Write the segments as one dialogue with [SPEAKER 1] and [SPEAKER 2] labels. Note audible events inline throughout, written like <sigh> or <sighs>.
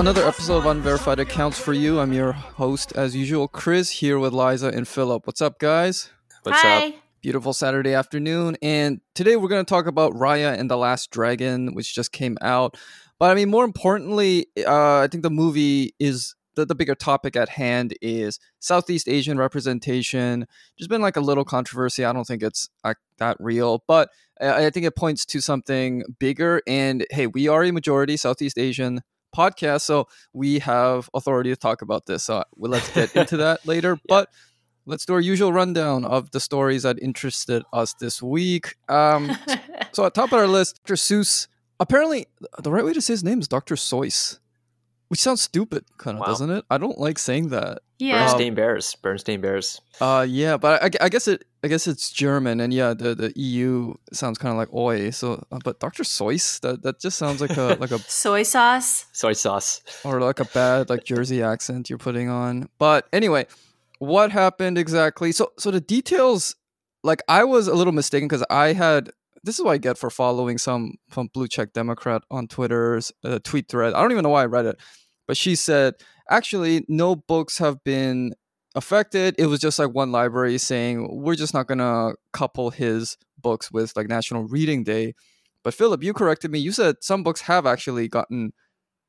[SPEAKER 1] Hey, listeners, another episode of Unverified Accounts for you. I'm your host, as usual, Chris, here with Liza and Philip. What's up, guys?
[SPEAKER 2] What's
[SPEAKER 3] Hi.
[SPEAKER 2] up?
[SPEAKER 1] Beautiful Saturday afternoon. And today we're going to talk about Raya and the Last Dragon, which just came out. But I mean, more importantly, uh, I think the movie is the, the bigger topic at hand is Southeast Asian representation. There's been like a little controversy. I don't think it's like that real, but I, I think it points to something bigger. And hey, we are a majority Southeast Asian podcast, so we have authority to talk about this. So well, let's get into that <laughs> later. But let's do our usual rundown of the stories that interested us this week. Um, <laughs> so at top of our list, Dr. Seuss. Apparently, the right way to say his name is Dr. Seuss, which sounds stupid, kind of,
[SPEAKER 2] Wow.
[SPEAKER 1] doesn't it? I don't like saying that.
[SPEAKER 3] yeah.
[SPEAKER 2] Bernstein Bears. Bernstein Bears.
[SPEAKER 1] Uh, yeah, but I, I guess it, I guess it's German, and yeah, the, the EU sounds kind of like oi. So, uh, but Dr. Seuss, that that just sounds like a like a <laughs>
[SPEAKER 3] Soy sauce.
[SPEAKER 2] Soy sauce.
[SPEAKER 1] or like a bad like Jersey accent you're putting on. But anyway, what happened exactly? So so the details like I was a little mistaken because I had this is what I get for following some some blue check Democrat on Twitter's uh, tweet thread. I don't even know why I read it, but she said actually no books have been affected. It was just like one library saying we're just not gonna couple his books with like National Reading Day. But Philip, you corrected me. You said some books have actually gotten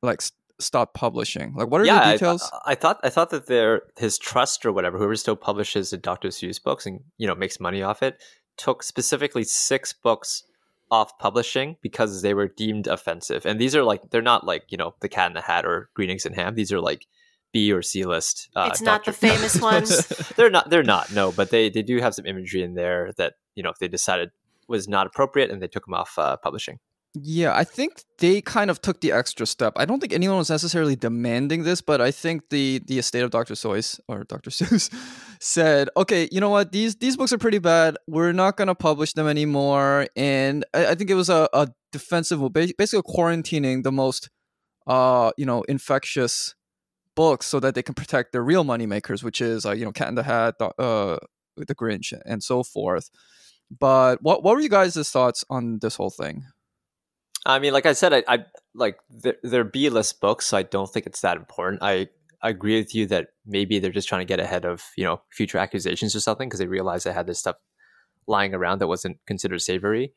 [SPEAKER 1] like stopped publishing. Like, what are
[SPEAKER 2] yeah,
[SPEAKER 1] the
[SPEAKER 2] I,
[SPEAKER 1] details?
[SPEAKER 2] I thought I thought that their his trust or whatever, whoever still publishes the Dr. Seuss books and you know makes money off it, took specifically six books off publishing because they were deemed offensive. And these are like they're not like you know the Cat in the Hat or Green Eggs and Ham. These are like B or C list. Uh,
[SPEAKER 3] it's not the <laughs> famous ones. <laughs>
[SPEAKER 2] they're not. They're not. No, but they they do have some imagery in there that you know they decided was not appropriate and they took them off uh, publishing.
[SPEAKER 1] Yeah, I think they kind of took the extra step. I don't think anyone was necessarily demanding this, but I think the the estate of Dr. Seuss or Dr. <laughs> Seuss said, "Okay, you know what? These these books are pretty bad. We're not going to publish them anymore." And I, I think it was a, a defensive basically quarantining the most, uh, you know, infectious books so that they can protect their real moneymakers, which is uh, you know, Cat in the Hat, Do- uh, The Grinch, and so forth. But what what were you guys' thoughts on this whole thing?
[SPEAKER 2] I mean, like I said, I, I like they're, they're B list books, so I don't think it's that important. I, I agree with you that maybe they're just trying to get ahead of you know future accusations or something because they realized they had this stuff lying around that wasn't considered savory.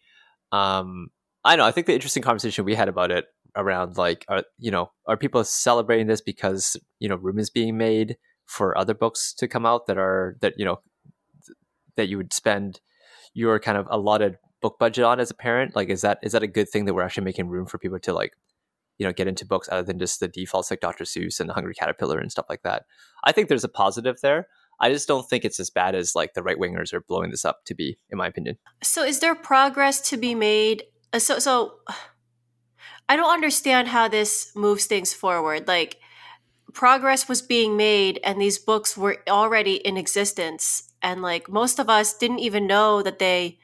[SPEAKER 2] Um, I know. I think the interesting conversation we had about it around like, are, you know, are people celebrating this because you know room is being made for other books to come out that are that you know that you would spend your kind of allotted book budget on as a parent? Like is that is that a good thing that we're actually making room for people to like you know get into books other than just the defaults like dr seuss and the hungry caterpillar and stuff like that? I think there's a positive there. I just don't think it's as bad as like the right wingers are blowing this up to be in my opinion.
[SPEAKER 3] So is there progress to be made? Uh, So so I don't understand how this moves things forward. Like progress was being made and these books were already in existence and like most of us didn't even know that they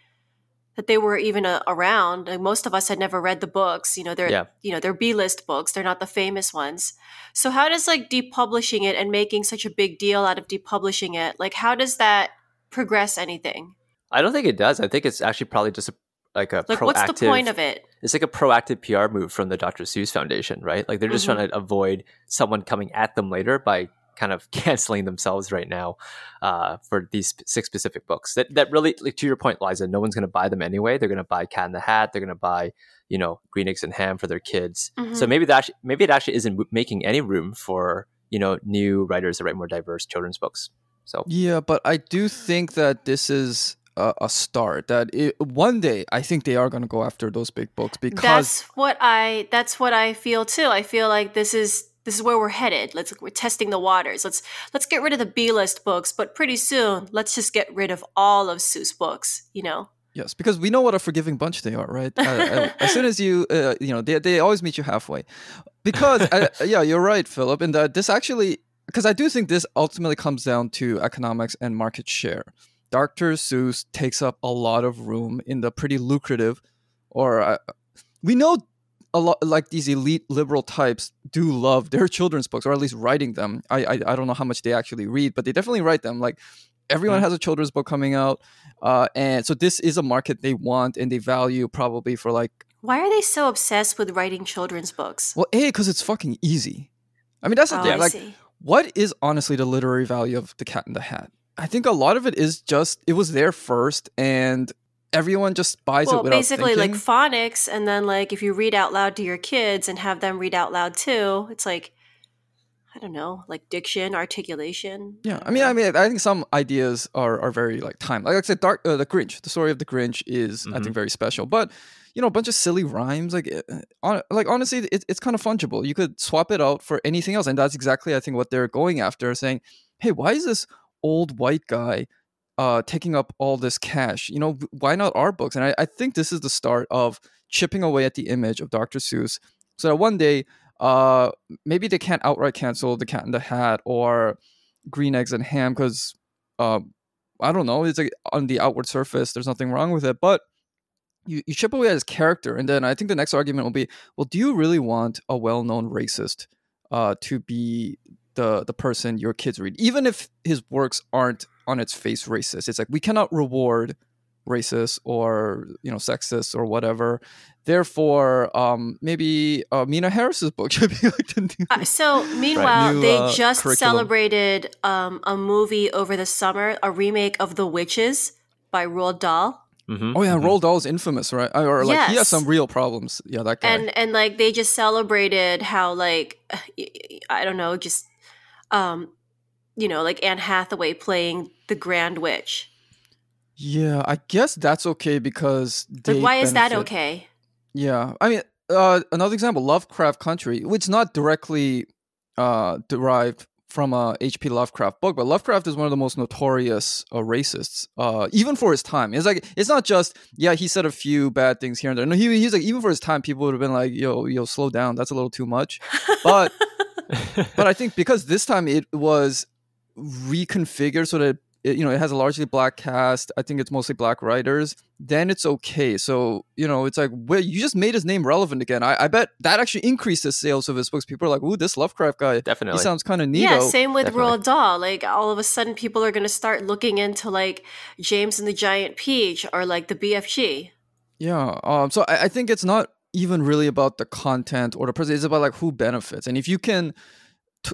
[SPEAKER 3] that they were even uh, around. Like most of us had never read the books. You know, they're
[SPEAKER 2] Yeah.
[SPEAKER 3] you know, they're B-list books. They're not the famous ones. So how does like depublishing it and making such a big deal out of depublishing it, like how does that progress anything?
[SPEAKER 2] i don't think it does i think it's actually probably just a like a
[SPEAKER 3] Like
[SPEAKER 2] proactive
[SPEAKER 3] what's the point of it?
[SPEAKER 2] It's like a proactive PR move from the Dr. Seuss Foundation, right? Like they're just
[SPEAKER 3] Mhm.
[SPEAKER 2] trying to avoid someone coming at them later by kind of <laughs> canceling themselves right now uh, for these six specific books. That that really, like to your point, Liza, no one's going to buy them anyway. They're going to buy Cat in the Hat. They're going to buy you know Green Eggs and Ham for their kids. So
[SPEAKER 3] Mhm.
[SPEAKER 2] maybe that actually, maybe it actually isn't making any room for you know new writers that write more diverse children's books. So
[SPEAKER 1] Yeah, but I do think that this is a, a start. That it, one day I think they are going to go after those big books because
[SPEAKER 3] That's what I that's what I feel too. I feel like this is this is where we're headed. Let's we're testing the waters. Let's let's get rid of the B-list books, but pretty soon let's just get rid of all of Seuss's books, you know.
[SPEAKER 1] yes, because we know what a forgiving bunch they are, right? Uh, as soon as you, uh, you know, they they always meet you halfway. Because uh, <laughs> yeah, you're right, Philip, and that this actually because I do think this ultimately comes down to economics and market share. Dr. Seuss takes up a lot of room in the pretty lucrative, or uh, we know a lot like these elite liberal types do love their children's books, or at least writing them. I I, I don't know how much they actually read, but they definitely write them. Like everyone has a children's book coming out, uh, and so this is a market they want and they value probably for like
[SPEAKER 3] Why are they so obsessed with writing children's books?
[SPEAKER 1] Well, a because it's fucking easy. I mean, that's the
[SPEAKER 3] Oh,
[SPEAKER 1] thing. Like, what is honestly the literary value of the Cat in the Hat? I think a lot of it is just it was there first, and everyone just buys
[SPEAKER 3] Well,
[SPEAKER 1] it without
[SPEAKER 3] basically like phonics, and then like if you read out loud to your kids and have them read out loud too, it's like I don't know, like diction, articulation.
[SPEAKER 1] Yeah, I mean. I mean, I think some ideas are are very like time. Like I said, Dark, uh, the Grinch, the story of the Grinch is I
[SPEAKER 2] Mhm.
[SPEAKER 1] think very special. But you know, a bunch of silly rhymes, like, uh, on, like honestly, it, it's kind of fungible. You could swap it out for anything else, and that's exactly I think what they're going after, saying, "Hey, why is this old white guy uh, taking up all this cash? You know, why not our books?" And I, I think this is the start of chipping away at the image of Dr. Seuss, so that one day, uh, maybe they can't outright cancel the Cat in the Hat or green eggs and ham because uh, I don't know. It's like on the outward surface, there's nothing wrong with it, but you, you chip away at his character, and then I think the next argument will be, well, do you really want a well-known racist uh, to be the the person your kids read, even if his works aren't on its face racist? It's like we cannot reward racist or you know sexist or whatever. Therefore, um, maybe uh, Meena Harris's book <laughs> should be like the new.
[SPEAKER 3] Uh, so meanwhile,
[SPEAKER 1] New,
[SPEAKER 3] they
[SPEAKER 1] uh,
[SPEAKER 3] just
[SPEAKER 1] curriculum.
[SPEAKER 3] celebrated um, a movie over the summer, a remake of The Witches by Roald Dahl.
[SPEAKER 2] Mhm,
[SPEAKER 1] Oh yeah,
[SPEAKER 2] mhm.
[SPEAKER 1] Roald Dahl is infamous, right? Or like he has some real problems. Yeah, that guy.
[SPEAKER 3] and and like they just celebrated how like <sighs> I don't know, just um, you know, like Anne Hathaway playing the Grand Witch.
[SPEAKER 1] yeah, I guess that's okay because
[SPEAKER 3] Like, why is that okay?
[SPEAKER 1] Yeah, I mean, uh, another example, Lovecraft Country, which is not directly uh, derived from a H.P. Lovecraft book, but Lovecraft is one of the most notorious uh, racists, uh, even for his time. It's like it's not just yeah, he said a few bad things here and there. No, he, he's like even for his time, people would have been like, yo, yo, slow down, that's a little too much. But <laughs> but I think because this time it was reconfigured so that it, you know it has a largely black cast. I think it's mostly black writers. Then it's okay. So you know it's like well, you just made his name relevant again. I, I bet that actually increased the sales of his books. People are like, "Ooh, this Lovecraft guy,
[SPEAKER 2] definitely he
[SPEAKER 1] sounds kind of neat."
[SPEAKER 3] Yeah, same with
[SPEAKER 2] Definitely.
[SPEAKER 3] Roald Dahl. Like all of a sudden, people are going to start looking into like James and the Giant Peach or like the BFG.
[SPEAKER 1] Yeah. Um. So I, I think it's not even really about the content or the person. It's about like who benefits, and if you can,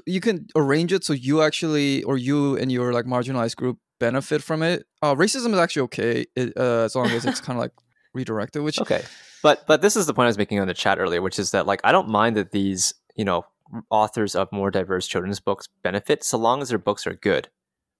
[SPEAKER 1] you can arrange it so you actually or you and your like marginalized group benefit from it. Uh, racism is actually okay it, uh, as long as it's kind of like redirected. Which
[SPEAKER 2] Okay, but but this is the point I was making on the chat earlier, which is that like I don't mind that these you know authors of more diverse children's books benefit so long as their books are good,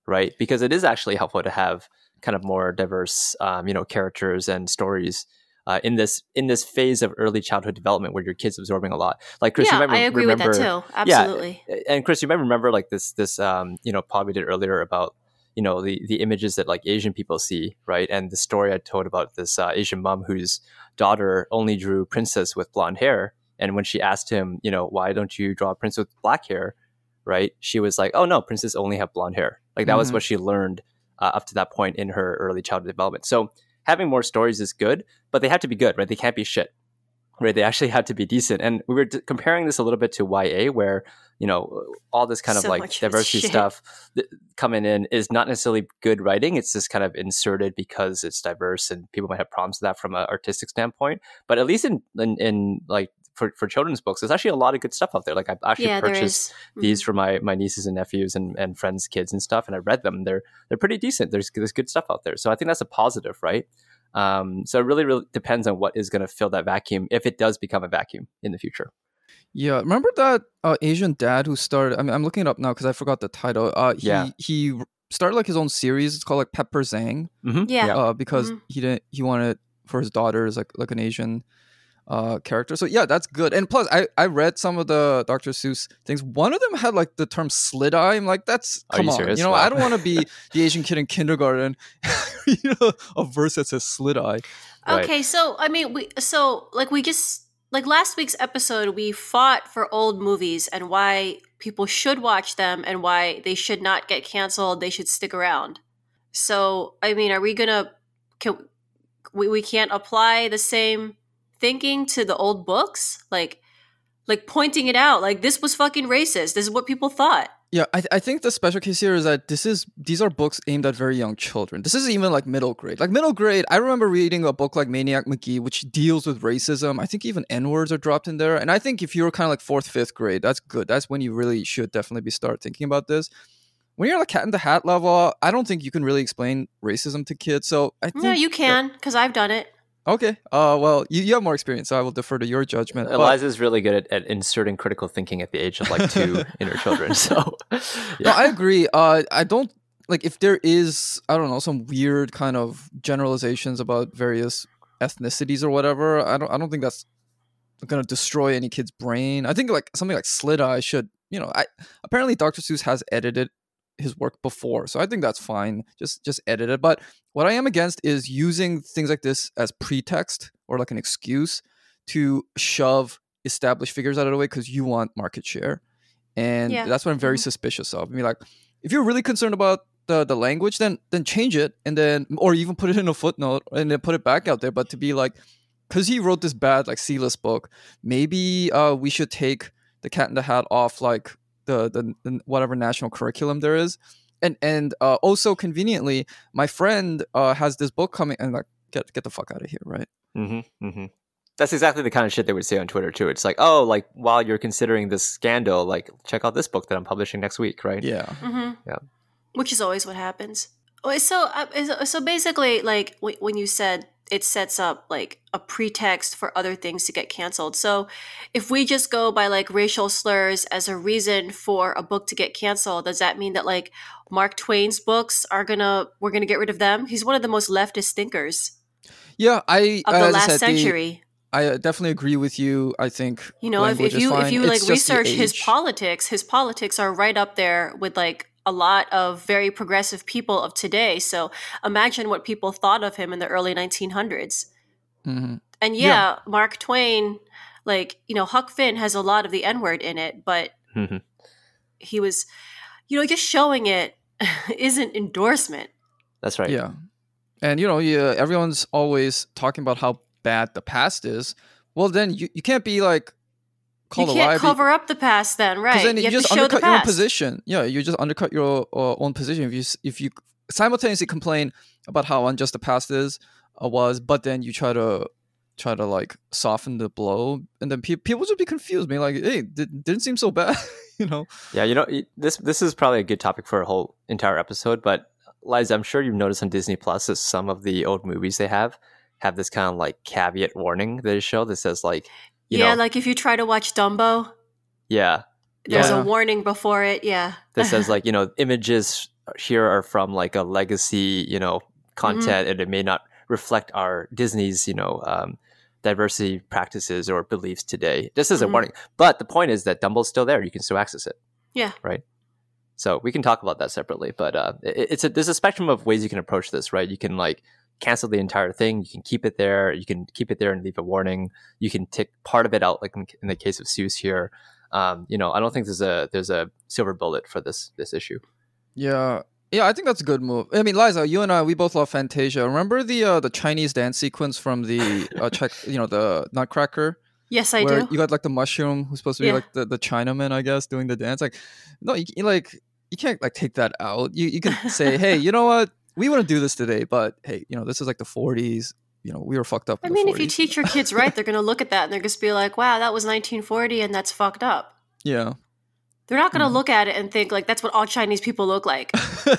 [SPEAKER 2] right? Because it is actually helpful to have kind of more diverse um, you know characters and stories. Uh, in this in this phase of early childhood development where your kid's absorbing a lot, like Chris, you
[SPEAKER 3] yeah,
[SPEAKER 2] might
[SPEAKER 3] I agree
[SPEAKER 2] remember,
[SPEAKER 3] with that too.
[SPEAKER 2] Yeah,
[SPEAKER 3] Absolutely.
[SPEAKER 2] and Chris, you might remember like this this um, you know we did earlier about you know the the images that like Asian people see, right? And the story I told about this uh, Asian mom whose daughter only drew princess with blonde hair, and when she asked him, you know, why don't you draw a princess with black hair, right? She was like, oh no, princess only have blonde hair. Like that was
[SPEAKER 1] Mhm.
[SPEAKER 2] what she learned uh, up to that point in her early childhood development. So having more stories is good, but they have to be good, right? They can't be shit right? They actually <laughs> had to be decent. And we were d- comparing this a little bit to YA, where you know all this kind of like diversity
[SPEAKER 3] shit.
[SPEAKER 2] stuff th- coming in is not necessarily good writing. It's just kind of inserted because it's diverse, and people might have problems with that from an artistic standpoint. But at least in in, in like for, for children's books, there's actually a lot of good stuff out there. Like I've actually
[SPEAKER 3] Yeah,
[SPEAKER 2] purchased.
[SPEAKER 3] Mhm.
[SPEAKER 2] these for my my nieces and nephews and, and friends' kids and stuff, and I read them. They're they're pretty decent. There's there's good stuff out there. So I think that's a positive, right? Um, so it really really depends on what is going to fill that vacuum if it does become a vacuum in the future.
[SPEAKER 1] Yeah, remember that uh, Asian dad who started? I mean, I'm looking it up now because I forgot the title. Uh, he
[SPEAKER 2] Yeah.
[SPEAKER 1] he started like his own series. It's called like Pepper Zhang.
[SPEAKER 2] Mm-hmm.
[SPEAKER 3] Yeah.
[SPEAKER 1] Uh, because
[SPEAKER 3] Mhm.
[SPEAKER 1] he didn't he wanted for his daughters like like an Asian uh character. So yeah, that's good. And plus, I I read some of the Dr. Seuss things. One of them had like the term slit eye. I'm like, that's
[SPEAKER 2] Are
[SPEAKER 1] come
[SPEAKER 2] you
[SPEAKER 1] on.
[SPEAKER 2] serious?
[SPEAKER 1] You know,
[SPEAKER 2] Wow.
[SPEAKER 1] I don't want to be <laughs> the Asian kid in kindergarten. <laughs> you know, a verse that says slit eye.
[SPEAKER 2] Right.
[SPEAKER 3] Okay, so I mean, we so like we just like last week's episode, we fought for old movies and why people should watch them and why they should not get canceled. They should stick around. So I mean, are we gonna? Can we we can't apply the same thinking to the old books? Like, like pointing it out, like this was fucking racist. This is what people thought.
[SPEAKER 1] Yeah, I, I think the special case here is that this is these are books aimed at very young children. This is even like middle grade. Like middle grade, I remember reading a book like Maniac Magee, which deals with racism. I think even N words are dropped in there. And I think if you're kind of like fourth, fifth grade, that's good. That's when you really should definitely be start thinking about this. When you're like cat in the hat level, I don't think you can really explain racism to kids. So I think
[SPEAKER 3] No, you can because I've done it.
[SPEAKER 1] Okay. Uh, well, you, you have more experience, so I will defer to your judgment.
[SPEAKER 2] Eliza's really good at, at inserting critical thinking at the age of like two <laughs> in her children. So,
[SPEAKER 1] No. I agree. Uh, I don't like if there is, I don't know, some weird kind of generalizations about various ethnicities or whatever. I don't, I don't think that's gonna destroy any kid's brain. I think like something like Eye should, you know, I apparently Dr. Seuss has edited his work before, so I think that's fine. Just, just edit it. But what I am against is using things like this as pretext or like an excuse to shove established figures out of the way because you want market share and
[SPEAKER 3] Yeah.
[SPEAKER 1] that's what I'm very
[SPEAKER 3] Mhm.
[SPEAKER 1] suspicious of. I mean, like, if you're really concerned about the the language, then then change it, and then or even put it in a footnote and then put it back out there. But to be like, because he wrote this bad like C-list book, maybe uh we should take the Cat in the Hat off like the the, the whatever national curriculum there is, and and uh, also conveniently, my friend uh has this book coming and like get get the fuck out of here, right?
[SPEAKER 2] mm-hmm, mm-hmm. That's exactly the kind of shit they would say on Twitter too. It's like, oh, like while you're considering this scandal, like check out this book that I'm publishing next week, right?
[SPEAKER 1] Yeah.
[SPEAKER 3] hmm
[SPEAKER 2] Yeah.
[SPEAKER 3] Which is always what happens. Oh, So, uh, so basically, like when you said it sets up like a pretext for other things to get canceled. So, if we just go by like racial slurs as a reason for a book to get canceled, does that mean that like Mark Twain's books are gonna we're gonna get rid of them? He's one of the most leftist thinkers
[SPEAKER 1] Yeah, I
[SPEAKER 3] of
[SPEAKER 1] uh,
[SPEAKER 3] the
[SPEAKER 1] I
[SPEAKER 3] last
[SPEAKER 1] said, the-
[SPEAKER 3] century.
[SPEAKER 1] I uh, definitely agree with you. I think
[SPEAKER 3] You know, if, if you if you like research his politics, his politics are right up there with like a lot of very progressive people of today. So imagine what people thought of him in the early 1900s.
[SPEAKER 1] Mhm.
[SPEAKER 3] And
[SPEAKER 1] Yeah.
[SPEAKER 3] yeah, Mark Twain, like you know, Huck Finn has a lot of the N word in it, but
[SPEAKER 2] Mhm.
[SPEAKER 3] he was, you know, just showing it <laughs> isn't endorsement.
[SPEAKER 2] That's right.
[SPEAKER 1] Yeah, and you know, yeah, everyone's always talking about how bad the past is. Well, then you, you can't be like
[SPEAKER 3] You can't
[SPEAKER 1] lie
[SPEAKER 3] cover up the past, then, right?
[SPEAKER 1] because then
[SPEAKER 3] you,
[SPEAKER 1] you,
[SPEAKER 3] have
[SPEAKER 1] just
[SPEAKER 3] to show the
[SPEAKER 1] undercut your own position. Yeah, you just undercut your uh, own position if you if you simultaneously complain about how unjust the past is uh, was, but then you try to try to like soften the blow, and then pe- people would be confused, being like, "Hey, did, didn't seem so <laughs> bad," you know?
[SPEAKER 2] Yeah, you know, this this is probably a good topic for a whole entire episode. But Liza, I'm sure you've noticed on Disney Plus that some of the old movies they have have this kind of like caveat warning that they show that says like, you
[SPEAKER 3] yeah,
[SPEAKER 2] know,
[SPEAKER 3] like if you try to watch Dumbo,
[SPEAKER 2] yeah,
[SPEAKER 3] there's
[SPEAKER 1] Yeah.
[SPEAKER 3] a warning before it. Yeah.
[SPEAKER 2] that says <laughs> like, you know, images here are from like a legacy, you know, content, and it may not reflect our Disney's, you know, um, diversity practices or beliefs today. This is a
[SPEAKER 3] Mhm.
[SPEAKER 2] warning. But the point is that Dumbo's still there; you can still access it.
[SPEAKER 3] Yeah.
[SPEAKER 2] Right. So we can talk about that separately, but uh, it, it's a there's a spectrum of ways you can approach this, right? You can like cancel the entire thing. You can keep it there. You can keep it there and leave a warning. You can take part of it out, like in, in the case of Seuss here. Um, you know, I don't think there's a there's a silver bullet for this this issue.
[SPEAKER 1] Yeah. Yeah, I think that's a good move. I mean, Liza, you and I, we both love Fantasia. Remember the uh, the Chinese dance sequence from the uh, <laughs> check, you know, the Nutcracker,
[SPEAKER 3] Yes, I
[SPEAKER 1] where
[SPEAKER 3] do.
[SPEAKER 1] you got like the mushroom who's supposed to be
[SPEAKER 3] Yeah.
[SPEAKER 1] like the, the Chinaman, I guess, doing the dance. Like, no, you, you like you can't like take that out. You you can <laughs> say, hey, you know what, we want to do this today, but hey, you know, this is like the '40s. You know, we were fucked up.
[SPEAKER 3] I mean, if you teach your kids right, they're going to look at that and they're going to be like, wow, that was 1940 and that's fucked up.
[SPEAKER 1] yeah,
[SPEAKER 3] They're not going to
[SPEAKER 1] Mhm.
[SPEAKER 3] look at it and think, like, that's what all Chinese people look like.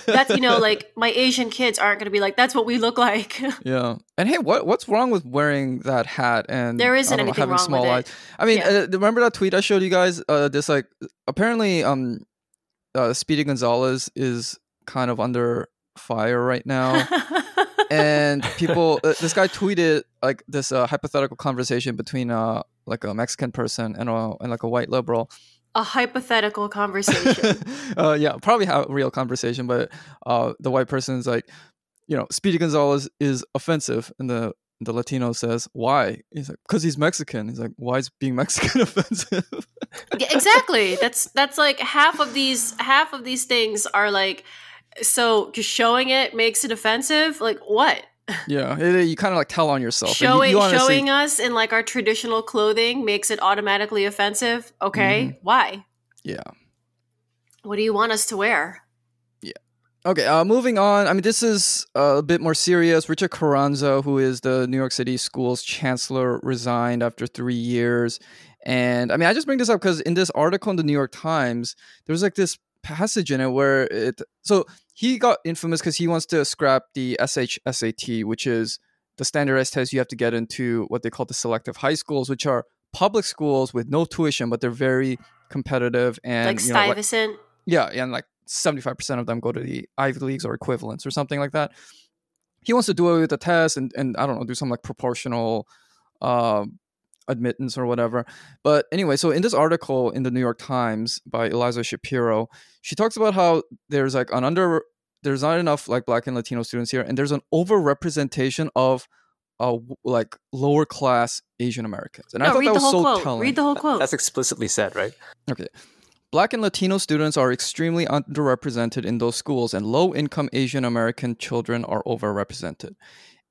[SPEAKER 3] That's, you know, <laughs> like my Asian kids aren't going to be like, that's what we look like. <laughs>
[SPEAKER 1] Yeah, and hey, what what's wrong with wearing that hat and
[SPEAKER 3] There isn't
[SPEAKER 1] don't know,
[SPEAKER 3] anything
[SPEAKER 1] having
[SPEAKER 3] wrong
[SPEAKER 1] small
[SPEAKER 3] with
[SPEAKER 1] eyes?
[SPEAKER 3] it.
[SPEAKER 1] I mean,
[SPEAKER 3] Yeah.
[SPEAKER 1] uh, remember that tweet I showed you guys? Uh, this like apparently, um, uh, Speedy Gonzales is kind of under fire right now, <laughs> and people. Uh, this guy tweeted like this uh, hypothetical conversation between uh like a Mexican person and a and like a white liberal.
[SPEAKER 3] a hypothetical conversation. <laughs>
[SPEAKER 1] uh, yeah, probably have a real conversation, but uh, the white person's like, you know, Speedy Gonzales is offensive, and the the Latino says, "Why?" He's like, "Cause he's Mexican." He's like, "Why is being Mexican <laughs> offensive?"
[SPEAKER 3] yeah, exactly. That's that's like half of these half of these things are like so just showing it makes it offensive. Like what? <laughs>
[SPEAKER 1] yeah, it- you kind of like tell on yourself. You-
[SPEAKER 3] showing
[SPEAKER 1] you honestly-
[SPEAKER 3] showing us in like our traditional clothing makes it automatically offensive. Okay,
[SPEAKER 1] Mm-hmm.
[SPEAKER 3] why?
[SPEAKER 1] yeah,
[SPEAKER 3] What do you want us to wear? Yeah.
[SPEAKER 1] Okay, uh, moving on. I mean, this is uh, a bit more serious. Richard Carranza, who is the New York City Schools chancellor, resigned after three years. And I mean, I just bring this up because in this article in the New York Times, there was like this passage in it where it. So he got infamous because he wants to scrap the SHSAT, which is the standardized test you have to get into what they call the selective high schools, which are public schools with no tuition, but they're very competitive and
[SPEAKER 3] like
[SPEAKER 1] you know, like-
[SPEAKER 3] Stuyvesant?
[SPEAKER 1] yeah, and like 75% of them go to the Ivy Leagues or equivalents or something like that. He wants to do away with the test and, and I don't know, do some like proportional um, admittance or whatever. But anyway, so in this article in the New York Times by Eliza Shapiro, she talks about how there's like an under, there's not enough like Black and Latino students here, and there's an overrepresentation of uh, like lower class Asian Americans. And I thought
[SPEAKER 3] read
[SPEAKER 1] that
[SPEAKER 3] the
[SPEAKER 1] was
[SPEAKER 3] whole
[SPEAKER 1] so
[SPEAKER 3] quote.
[SPEAKER 1] telling.
[SPEAKER 3] Read the whole quote.
[SPEAKER 2] That's explicitly said, right? Okay.
[SPEAKER 1] Black and Latino students are extremely underrepresented in those schools, and low income Asian American children are overrepresented.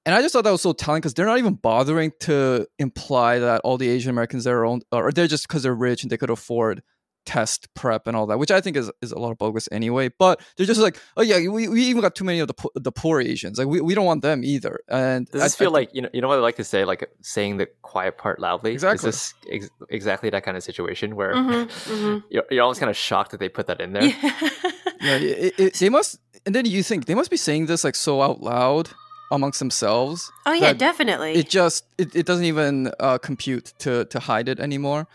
[SPEAKER 1] And I just thought that was so telling because they're not even bothering to imply that all the Asian Americans there are own, or they're just because they're rich and they could afford test prep and all that, which I think is, is a lot of bogus anyway. But they're just like, oh yeah, we, we even got too many of the po- the poor Asians. Like we, we don't want them either. And
[SPEAKER 2] Does
[SPEAKER 1] I-
[SPEAKER 2] this feel
[SPEAKER 1] think-
[SPEAKER 2] like you know you know what I like to say, like saying the quiet part loudly?
[SPEAKER 1] Exactly.
[SPEAKER 2] Is this ex- exactly that kind of situation where
[SPEAKER 3] Mhm, <laughs> mhm.
[SPEAKER 2] you're, you're almost kind of shocked that they put that in there?
[SPEAKER 3] Yeah. <laughs>
[SPEAKER 1] yeah, it, it, they must. And then you think they must be saying this like so out loud amongst themselves.
[SPEAKER 3] oh yeah, definitely.
[SPEAKER 1] it just it, it doesn't even uh, compute to to hide it anymore.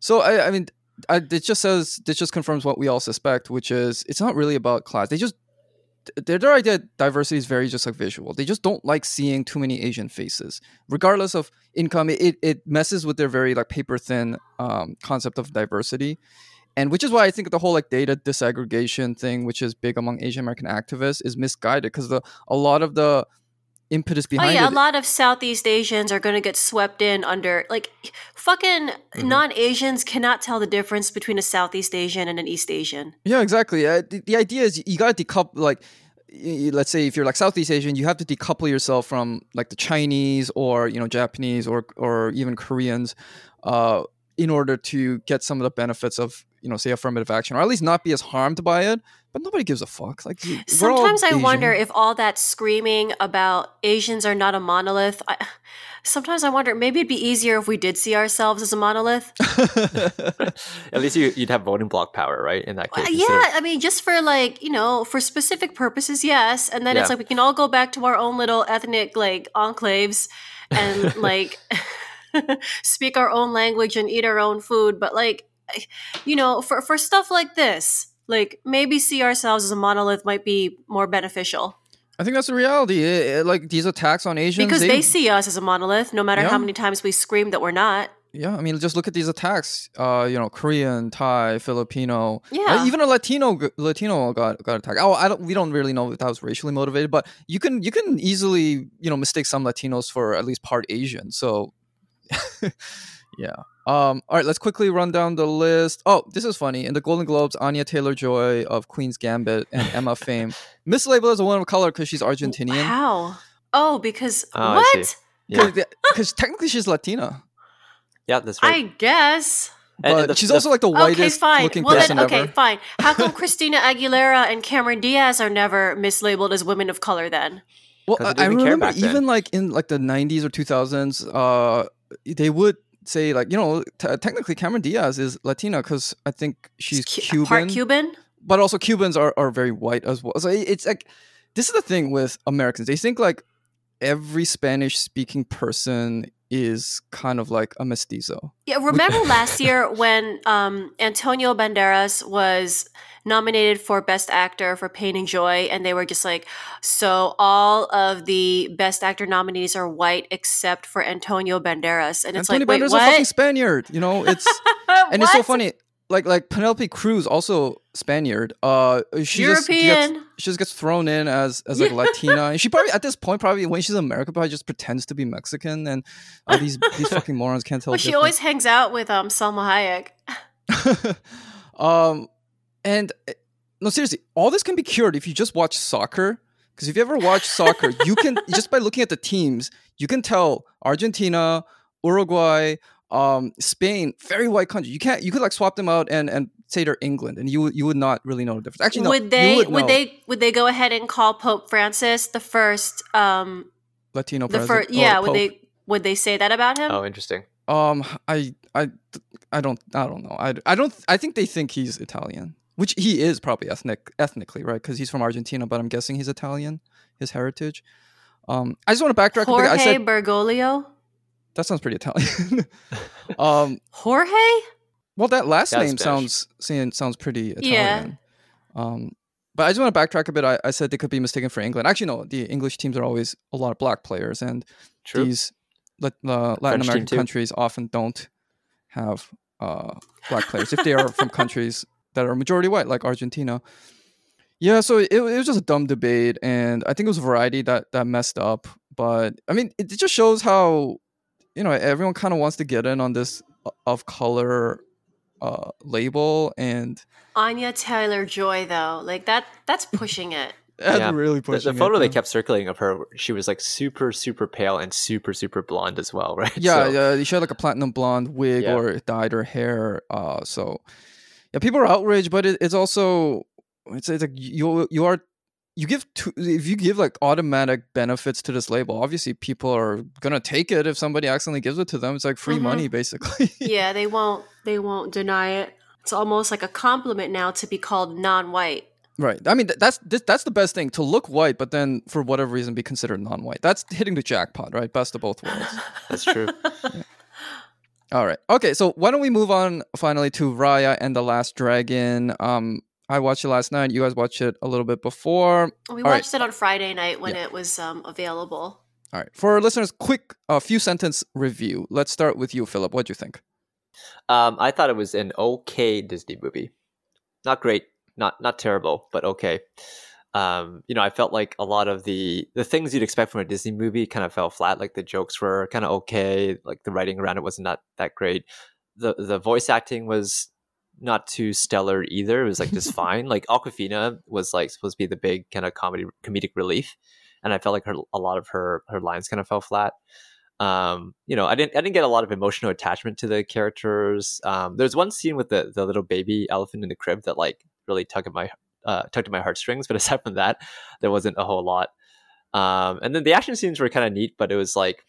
[SPEAKER 1] So I, I mean, I, it just says this just confirms what we all suspect, which is it's not really about class. They just their their idea of diversity is very just like visual. They just don't like seeing too many Asian faces, regardless of income. It it messes with their very like paper thin um, concept of diversity. And which is why I think the whole like data disaggregation thing, which is big among Asian American activists, is misguided because the a lot of the impetus
[SPEAKER 3] Oh yeah,
[SPEAKER 1] it
[SPEAKER 3] a lot of Southeast Asians are going to get swept in under like fucking
[SPEAKER 1] Mm-hmm.
[SPEAKER 3] non-Asians cannot tell the difference between a Southeast Asian and an East Asian.
[SPEAKER 1] Yeah, exactly. Uh, the, the idea is you got to decouple, like, y- let's say if you're like Southeast Asian, you have to decouple yourself from like the Chinese or you know Japanese or or even Koreans, uh, in order to get some of the benefits of you know say affirmative action or at least not be as harmed by it. But nobody gives a fuck. Like y- we're all
[SPEAKER 3] Sometimes I
[SPEAKER 1] Asian.
[SPEAKER 3] wonder if all that screaming about Asians are not a monolith. I, sometimes I wonder maybe it'd be easier if we did see ourselves as a monolith. <laughs>
[SPEAKER 2] At least you, you'd have voting block power, right? In that
[SPEAKER 3] Uh,
[SPEAKER 2] case, instead
[SPEAKER 3] yeah,
[SPEAKER 2] of-
[SPEAKER 3] I mean, just for like you know, for specific purposes, yes. And then it's like we can all go back to our own little ethnic like enclaves and <laughs> like <laughs> speak our own language and eat our own food. But like, you know, for for stuff like this, like maybe see ourselves as a monolith might be more beneficial
[SPEAKER 1] I think that's the reality. It- it- like these attacks on Asians,
[SPEAKER 3] because they see us as a monolith, no matter
[SPEAKER 1] Yeah.
[SPEAKER 3] how many times we scream that we're not.
[SPEAKER 1] Yeah, I mean, just look at these attacks. Uh, you know, Korean, Thai, Filipino, uh,
[SPEAKER 3] Yeah.
[SPEAKER 1] even a Latino Latino got got attacked. Oh, I don't. We don't really know if that was racially motivated, but you can you can easily you know mistake some Latinos for at least part Asian. So, <laughs> yeah. Um. All right, let's quickly run down the list. Oh, this is funny. In the Golden Globes, Anya Taylor Joy of Queen's Gambit and Emma <laughs> Fame mislabeled as a woman of color because she's Argentinian.
[SPEAKER 3] How? Oh, because
[SPEAKER 2] Oh,
[SPEAKER 3] what?
[SPEAKER 2] see. yeah,
[SPEAKER 1] Because technically she's Latina,
[SPEAKER 2] yeah, that's right.
[SPEAKER 3] I
[SPEAKER 2] guess.
[SPEAKER 1] But
[SPEAKER 2] and the-
[SPEAKER 1] she's
[SPEAKER 2] the-
[SPEAKER 1] also like the
[SPEAKER 3] Okay,
[SPEAKER 1] whitest
[SPEAKER 3] fine.
[SPEAKER 1] looking
[SPEAKER 3] Well,
[SPEAKER 1] person
[SPEAKER 3] then, okay,
[SPEAKER 1] ever.
[SPEAKER 3] fine. How come <laughs> Christina Aguilera and Cameron Diaz are never mislabeled as women of color then?
[SPEAKER 1] Well, I,
[SPEAKER 2] they
[SPEAKER 1] I remember
[SPEAKER 2] back then.
[SPEAKER 1] even like in like the '90s or 2000s, uh, they would say like you know t- technically Cameron Diaz is Latina because I think she's
[SPEAKER 3] Cu-
[SPEAKER 1] Cuban,
[SPEAKER 3] Part Cuban?
[SPEAKER 1] but also Cubans are, are very white as well. So it's like this is the thing with Americans; they think like every Spanish speaking person is kind of like a mestizo.
[SPEAKER 3] Yeah, remember last year when um, Antonio Banderas was nominated for Best Actor for Pain and Joy, and they were just like, so all of the Best Actor nominees are white except for Antonio Banderas, and it's
[SPEAKER 1] Antonio
[SPEAKER 3] like, wait,
[SPEAKER 1] Banderas is a fucking? Spaniard. You know, it's <laughs> and it's so funny. Like like Penelope Cruz, also Spaniard. Uh, she just gets she just gets thrown in as as like Latina, and she probably at this point probably when she's in America probably just pretends to be Mexican, and uh, these these fucking morons can't tell.
[SPEAKER 3] Well, she always hangs out with um Salma Hayek. <laughs>
[SPEAKER 1] um, and uh, no, seriously, all this can be cured if you just watch soccer. Because if you ever watch soccer, you can <laughs> just by looking at the teams, you can tell Argentina, Uruguay, um, Spain, very white country. You can't, you could like swap them out and and say they're England, and you would- you would not really know the difference. Actually, no.
[SPEAKER 3] would they
[SPEAKER 1] would,
[SPEAKER 3] would, they would they go ahead and call Pope Francis the first um
[SPEAKER 1] Latino
[SPEAKER 3] the
[SPEAKER 1] president?
[SPEAKER 3] first yeah would
[SPEAKER 1] Pope?
[SPEAKER 3] they would they say that about him?
[SPEAKER 2] Oh, interesting.
[SPEAKER 1] Um, I, I, I don't, I don't know. I, I don't. I think they think he's Italian, which he is probably ethnic, ethnically, right? Because he's from Argentina, but I'm guessing he's Italian, his heritage. Um, I just want to backtrack. a bit.
[SPEAKER 3] Jorge
[SPEAKER 1] I said
[SPEAKER 3] Bergoglio?
[SPEAKER 1] That sounds pretty Italian. <laughs> um,
[SPEAKER 3] Jorge?
[SPEAKER 1] well, that last
[SPEAKER 2] Yeah,
[SPEAKER 1] name
[SPEAKER 2] Spanish.
[SPEAKER 1] sounds sounds pretty
[SPEAKER 3] Yeah.
[SPEAKER 1] Italian. Um, but I just want to backtrack a bit. I, I said they could be mistaken for England. Actually, no. The English teams are always a lot of black players, and
[SPEAKER 2] True.
[SPEAKER 1] these Lat- uh, Latin
[SPEAKER 2] French
[SPEAKER 1] American countries often don't have uh, black players if they are from countries that are majority white, like Argentina. Yeah, so it, it was just a dumb debate, and I think it was Variety that that messed up. But I mean, it, it just shows how you know everyone kind of wants to get in on this uh, of color uh, label, and
[SPEAKER 3] Anya Taylor Joy though. Like that that's <laughs> pushing it.
[SPEAKER 1] that's
[SPEAKER 2] Yeah,
[SPEAKER 1] really
[SPEAKER 2] The,
[SPEAKER 1] pushing
[SPEAKER 2] the photo
[SPEAKER 1] it,
[SPEAKER 2] they
[SPEAKER 1] yeah.
[SPEAKER 2] kept circulating of her, she was like super, super pale and super, super blonde as well, <laughs> right?
[SPEAKER 1] Yeah,
[SPEAKER 2] So-
[SPEAKER 1] yeah, she had like a platinum blonde wig
[SPEAKER 2] Yeah.
[SPEAKER 1] or dyed her hair. Uh, so yeah, people are outraged, but it, it's also it's it's like you you are you give to, if you give like automatic benefits to this label, obviously people are gonna take it if somebody accidentally gives it to them. It's like free
[SPEAKER 3] Mhm.
[SPEAKER 1] money basically. <laughs>
[SPEAKER 3] yeah, they won't they won't deny it. It's almost like a compliment now to be called non-white.
[SPEAKER 1] right. I mean th- that's this, that's the best thing to look white, but then for whatever reason be considered non-white. That's hitting the jackpot, right? Best of both worlds. <laughs>
[SPEAKER 2] That's true.
[SPEAKER 1] All right. Okay, so why don't we move on finally to Raya and the Last Dragon? Um, I watched it last night. You guys watched it a little bit before.
[SPEAKER 3] We
[SPEAKER 1] All right.
[SPEAKER 3] watched it on Friday night when
[SPEAKER 1] Yeah.
[SPEAKER 3] it was um, available.
[SPEAKER 1] All right. For our listeners, quick uh, few sentence review. Let's start with you, Philip. What do you think?
[SPEAKER 2] Um, I thought it was an okay Disney movie. Not great, not not terrible, but okay. Um, you know, I felt like a lot of the the things you'd expect from a Disney movie kind of fell flat. Like the jokes were kind of okay, like the writing around it wasn't not that great. The the voice acting was not too stellar either. It was like just <laughs> fine. Like Awkwafina was like supposed to be the big kind of comedy comedic relief, and I felt like her a lot of her her lines kind of fell flat um you know i didn't i didn't get a lot of emotional attachment to the characters um there's one scene with the the little baby elephant in the crib that like really tugged at my uh tugged at my heartstrings but <laughs> aside from that there wasn't a whole lot um and then the action scenes were kind of neat but it was like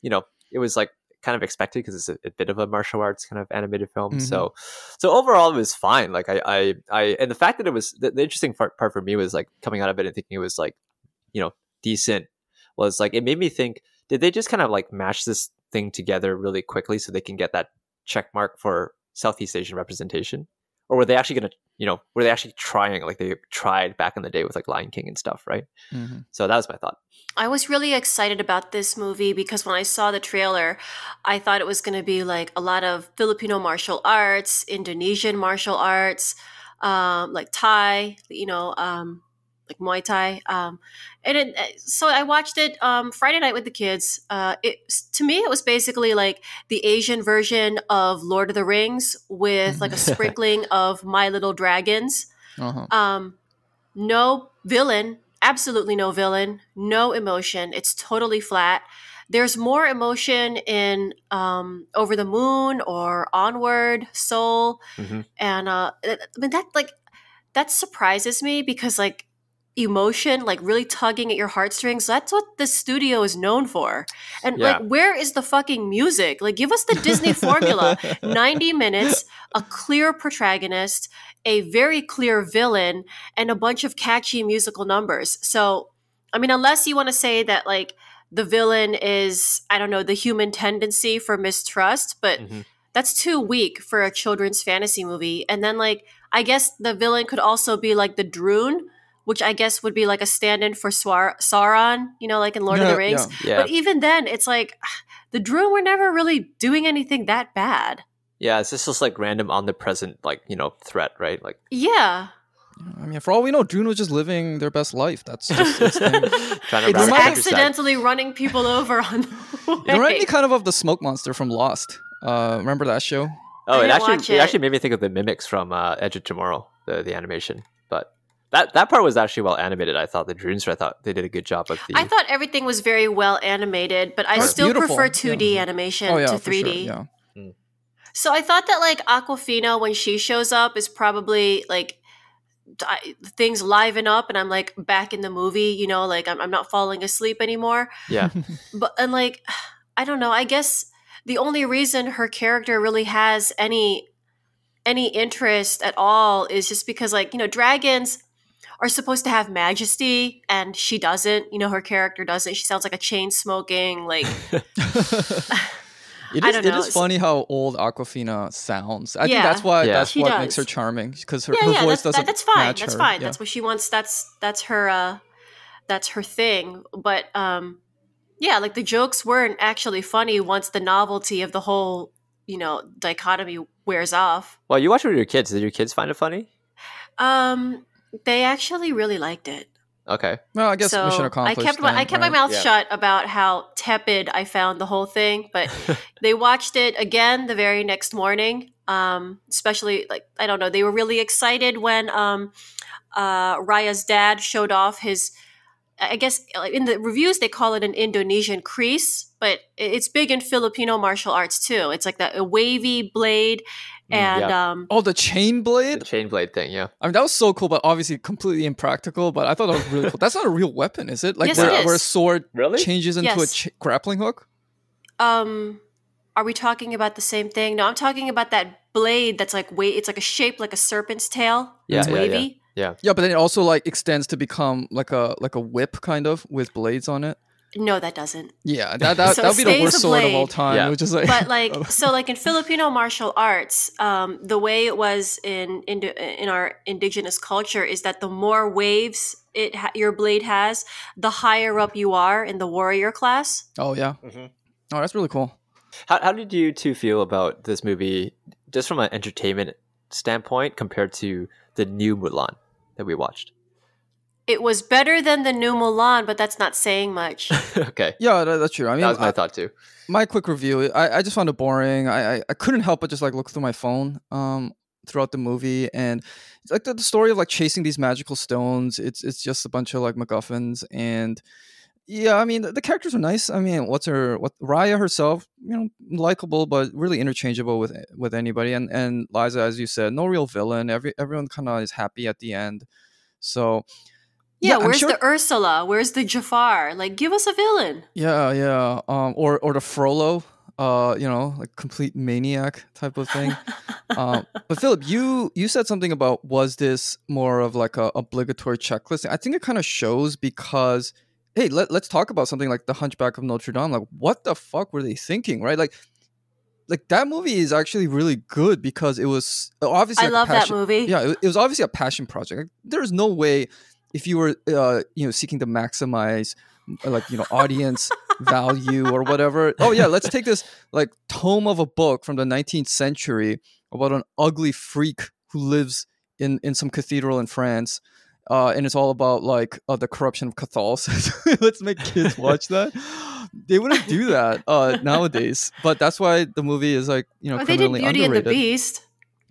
[SPEAKER 2] you know it was like kind of expected because it's a, a bit of a martial arts kind of animated film
[SPEAKER 1] Mhm.
[SPEAKER 2] so so overall it was fine like i i, I and the fact that it was the, the interesting part, part for me was like coming out of it and thinking it was like you know decent was like it made me think did they just kind of like mash this thing together really quickly so they can get that check mark for Southeast Asian representation? Or were they actually going to, you know, were they actually trying like they tried back in the day with like Lion King and stuff, right?
[SPEAKER 1] Mm-hmm.
[SPEAKER 2] So that was my thought.
[SPEAKER 3] I was really excited about this movie because when I saw the trailer, I thought it was going to be like a lot of Filipino martial arts, Indonesian martial arts, um, like Thai, you know, um, like Muay Thai. Um, and it, so I watched it um, Friday night with the kids. Uh, it to me, it was basically like the Asian version of Lord of the Rings with like a <laughs> sprinkling of My Little Dragons.
[SPEAKER 1] Uh-huh.
[SPEAKER 3] Um, no villain, absolutely no villain, no emotion. It's totally flat. There's more emotion in um, Over the Moon or Onward, Soul,
[SPEAKER 2] Mhm.
[SPEAKER 3] and uh, I mean that like that surprises me because like emotion, like really tugging at your heartstrings. That's what the studio is known for. And
[SPEAKER 2] Yeah.
[SPEAKER 3] like, where is the fucking music? Like, give us the Disney formula. <laughs> 90 minutes, a clear protagonist, a very clear villain, and a bunch of catchy musical numbers. So, I mean, unless you want to say that, like, the villain is, I don't know, the human tendency for mistrust, but
[SPEAKER 2] Mhm.
[SPEAKER 3] that's too weak for a children's fantasy movie. And then, like, I guess the villain could also be like the Druun, which I guess would be like a stand in for Swar- Sauron, you know, like in Lord of the Rings.
[SPEAKER 1] yeah.
[SPEAKER 2] Yeah.
[SPEAKER 3] But even then, it's like <sighs> the Druun were never really doing anything that bad.
[SPEAKER 2] yeah. It's just, just like random omnipresent, like, you know, threat, right? Like,
[SPEAKER 3] Yeah.
[SPEAKER 1] I mean, for all we know, Druun was just living their best life. That's just <laughs> his thing.
[SPEAKER 2] trying to
[SPEAKER 3] It's
[SPEAKER 2] the countryside.
[SPEAKER 3] accidentally running people over on the <laughs>
[SPEAKER 1] It reminded me kind of of the smoke monster from Lost. Uh, remember that show?
[SPEAKER 2] Oh, it actually it.
[SPEAKER 3] it.
[SPEAKER 2] actually made me think of the mimics from uh, Edge of Tomorrow, the the animation. But that that part was actually well animated. I thought the Druun. I thought they did a good job of the.
[SPEAKER 3] I thought everything was very well animated, but I
[SPEAKER 1] It's
[SPEAKER 3] still
[SPEAKER 1] beautiful,
[SPEAKER 3] prefer 2D animation
[SPEAKER 1] oh yeah,
[SPEAKER 3] to 3D.
[SPEAKER 1] Yeah.
[SPEAKER 3] So I thought that like Awkwafina when she shows up is probably like I, things liven up and I'm like back in the movie, you know, like I'm, I'm not falling asleep anymore.
[SPEAKER 2] Yeah. <laughs>
[SPEAKER 3] But and like I don't know, I guess the only reason her character really has any any interest at all is just because like, you know, dragons are supposed to have majesty and she doesn't, you know, her character doesn't. She sounds like a chain smoking like <laughs> <laughs>
[SPEAKER 1] It
[SPEAKER 3] I don't know.
[SPEAKER 1] is funny how old Awkwafina sounds. I think that's why
[SPEAKER 2] Yeah.
[SPEAKER 1] that's
[SPEAKER 3] She
[SPEAKER 1] what makes her charming because her,
[SPEAKER 3] yeah,
[SPEAKER 1] her
[SPEAKER 3] yeah,
[SPEAKER 1] voice
[SPEAKER 3] that's,
[SPEAKER 1] doesn't
[SPEAKER 3] that, that's fine.
[SPEAKER 1] match
[SPEAKER 3] That's
[SPEAKER 1] her.
[SPEAKER 3] fine.
[SPEAKER 1] Yeah.
[SPEAKER 3] That's what she wants. That's that's her. uh That's her thing. But um yeah, like the jokes weren't actually funny once the novelty of the whole you know dichotomy wears off.
[SPEAKER 2] Well, you watch it with your kids. Did your kids find it funny?
[SPEAKER 3] Um, they actually really liked it.
[SPEAKER 2] Okay.
[SPEAKER 1] well, I guess
[SPEAKER 3] so
[SPEAKER 1] mission
[SPEAKER 3] I
[SPEAKER 1] accomplished.
[SPEAKER 3] kept my I kept
[SPEAKER 1] right?
[SPEAKER 3] my mouth
[SPEAKER 2] Yeah.
[SPEAKER 3] shut about how tepid I found the whole thing, but <laughs> they watched it again the very next morning. Um, especially like I don't know, they were really excited when um, uh, Raya's dad showed off his. I guess in the reviews they call it an Indonesian kris, but it's big in Filipino martial arts too. It's like that a wavy blade,
[SPEAKER 2] Mm,
[SPEAKER 3] and
[SPEAKER 2] yeah.
[SPEAKER 3] um,
[SPEAKER 1] Oh, the chain
[SPEAKER 2] The
[SPEAKER 1] blade.
[SPEAKER 2] chain blade thing, yeah.
[SPEAKER 1] I mean, that was so cool, but obviously completely impractical. But I thought that was really cool. That's not a real weapon, is it? Like
[SPEAKER 3] Yes,
[SPEAKER 1] where,
[SPEAKER 3] it is.
[SPEAKER 1] where a sword
[SPEAKER 2] Really?
[SPEAKER 1] changes into a ch- grappling hook.
[SPEAKER 3] um, are we talking about the same thing? No, I'm talking about that blade that's like wait. It's like a shape like a serpent's tail.
[SPEAKER 2] Yeah,
[SPEAKER 3] it's
[SPEAKER 2] yeah, yeah.
[SPEAKER 3] wavy.
[SPEAKER 2] Yeah.
[SPEAKER 1] Yeah, Yeah, but then it also like extends to become like a like a whip kind of with blades on it.
[SPEAKER 3] No, that doesn't.
[SPEAKER 1] Yeah, that that <laughs>
[SPEAKER 3] So
[SPEAKER 1] that would be the worst sword of all time.
[SPEAKER 2] Yeah.
[SPEAKER 1] Which is like,
[SPEAKER 3] But like, <laughs> so like in Filipino martial arts, um, the way it was in in, in our indigenous culture is that the more waves it ha- your blade has, the higher up you are in the warrior class.
[SPEAKER 1] oh yeah,
[SPEAKER 2] Mhm.
[SPEAKER 1] oh that's really cool.
[SPEAKER 2] How, how did you two feel about this movie, just from an entertainment standpoint, compared to the new Mulan that we watched?
[SPEAKER 3] It was better than the new Mulan, but that's not saying much. <laughs>
[SPEAKER 2] okay.
[SPEAKER 1] Yeah, that, that's true. I mean,
[SPEAKER 2] that was my
[SPEAKER 1] I-
[SPEAKER 2] thought too.
[SPEAKER 1] my quick review I, I just found it boring I, I i couldn't help but just like look through my phone um throughout the movie and it's like the, the story of like chasing these magical stones it's it's just a bunch of like macguffins and yeah i mean the, the characters are nice i mean what's her what raya herself you know likable but really interchangeable with with anybody and and liza as you said no real villain every everyone kind of is happy at the end so
[SPEAKER 3] Yeah,
[SPEAKER 1] I'm
[SPEAKER 3] where's
[SPEAKER 1] sure-
[SPEAKER 3] the Ursula? Where's the Jafar? Like, give us a villain.
[SPEAKER 1] Yeah, yeah. Um, or or the Frollo, uh, you know, like complete maniac type of thing. <laughs> um, but Philip, you you said something about was this more of like a obligatory checklist? I think it kind of shows because hey, let let's talk about something like the Hunchback of Notre Dame. Like, what the fuck were they thinking, right? Like. Like that movie is actually really good because it was obviously
[SPEAKER 3] I love that
[SPEAKER 1] passion-
[SPEAKER 3] movie.
[SPEAKER 1] yeah, it, it was obviously a passion project. Like, there's no way if you were, uh, you know, seeking to maximize, uh, like you know, audience <laughs> value or whatever. Oh yeah, let's take this like tome of a book from the 19th century about an ugly freak who lives in in some cathedral in France. Uh, and it's all about like uh, the corruption of Catholicism. <laughs> Let's make kids <laughs> watch that. They wouldn't do that uh, <laughs> nowadays, but that's why the movie is like you know
[SPEAKER 3] Oh, they did
[SPEAKER 1] criminally
[SPEAKER 3] Beauty and the
[SPEAKER 1] underrated.
[SPEAKER 3] Beast.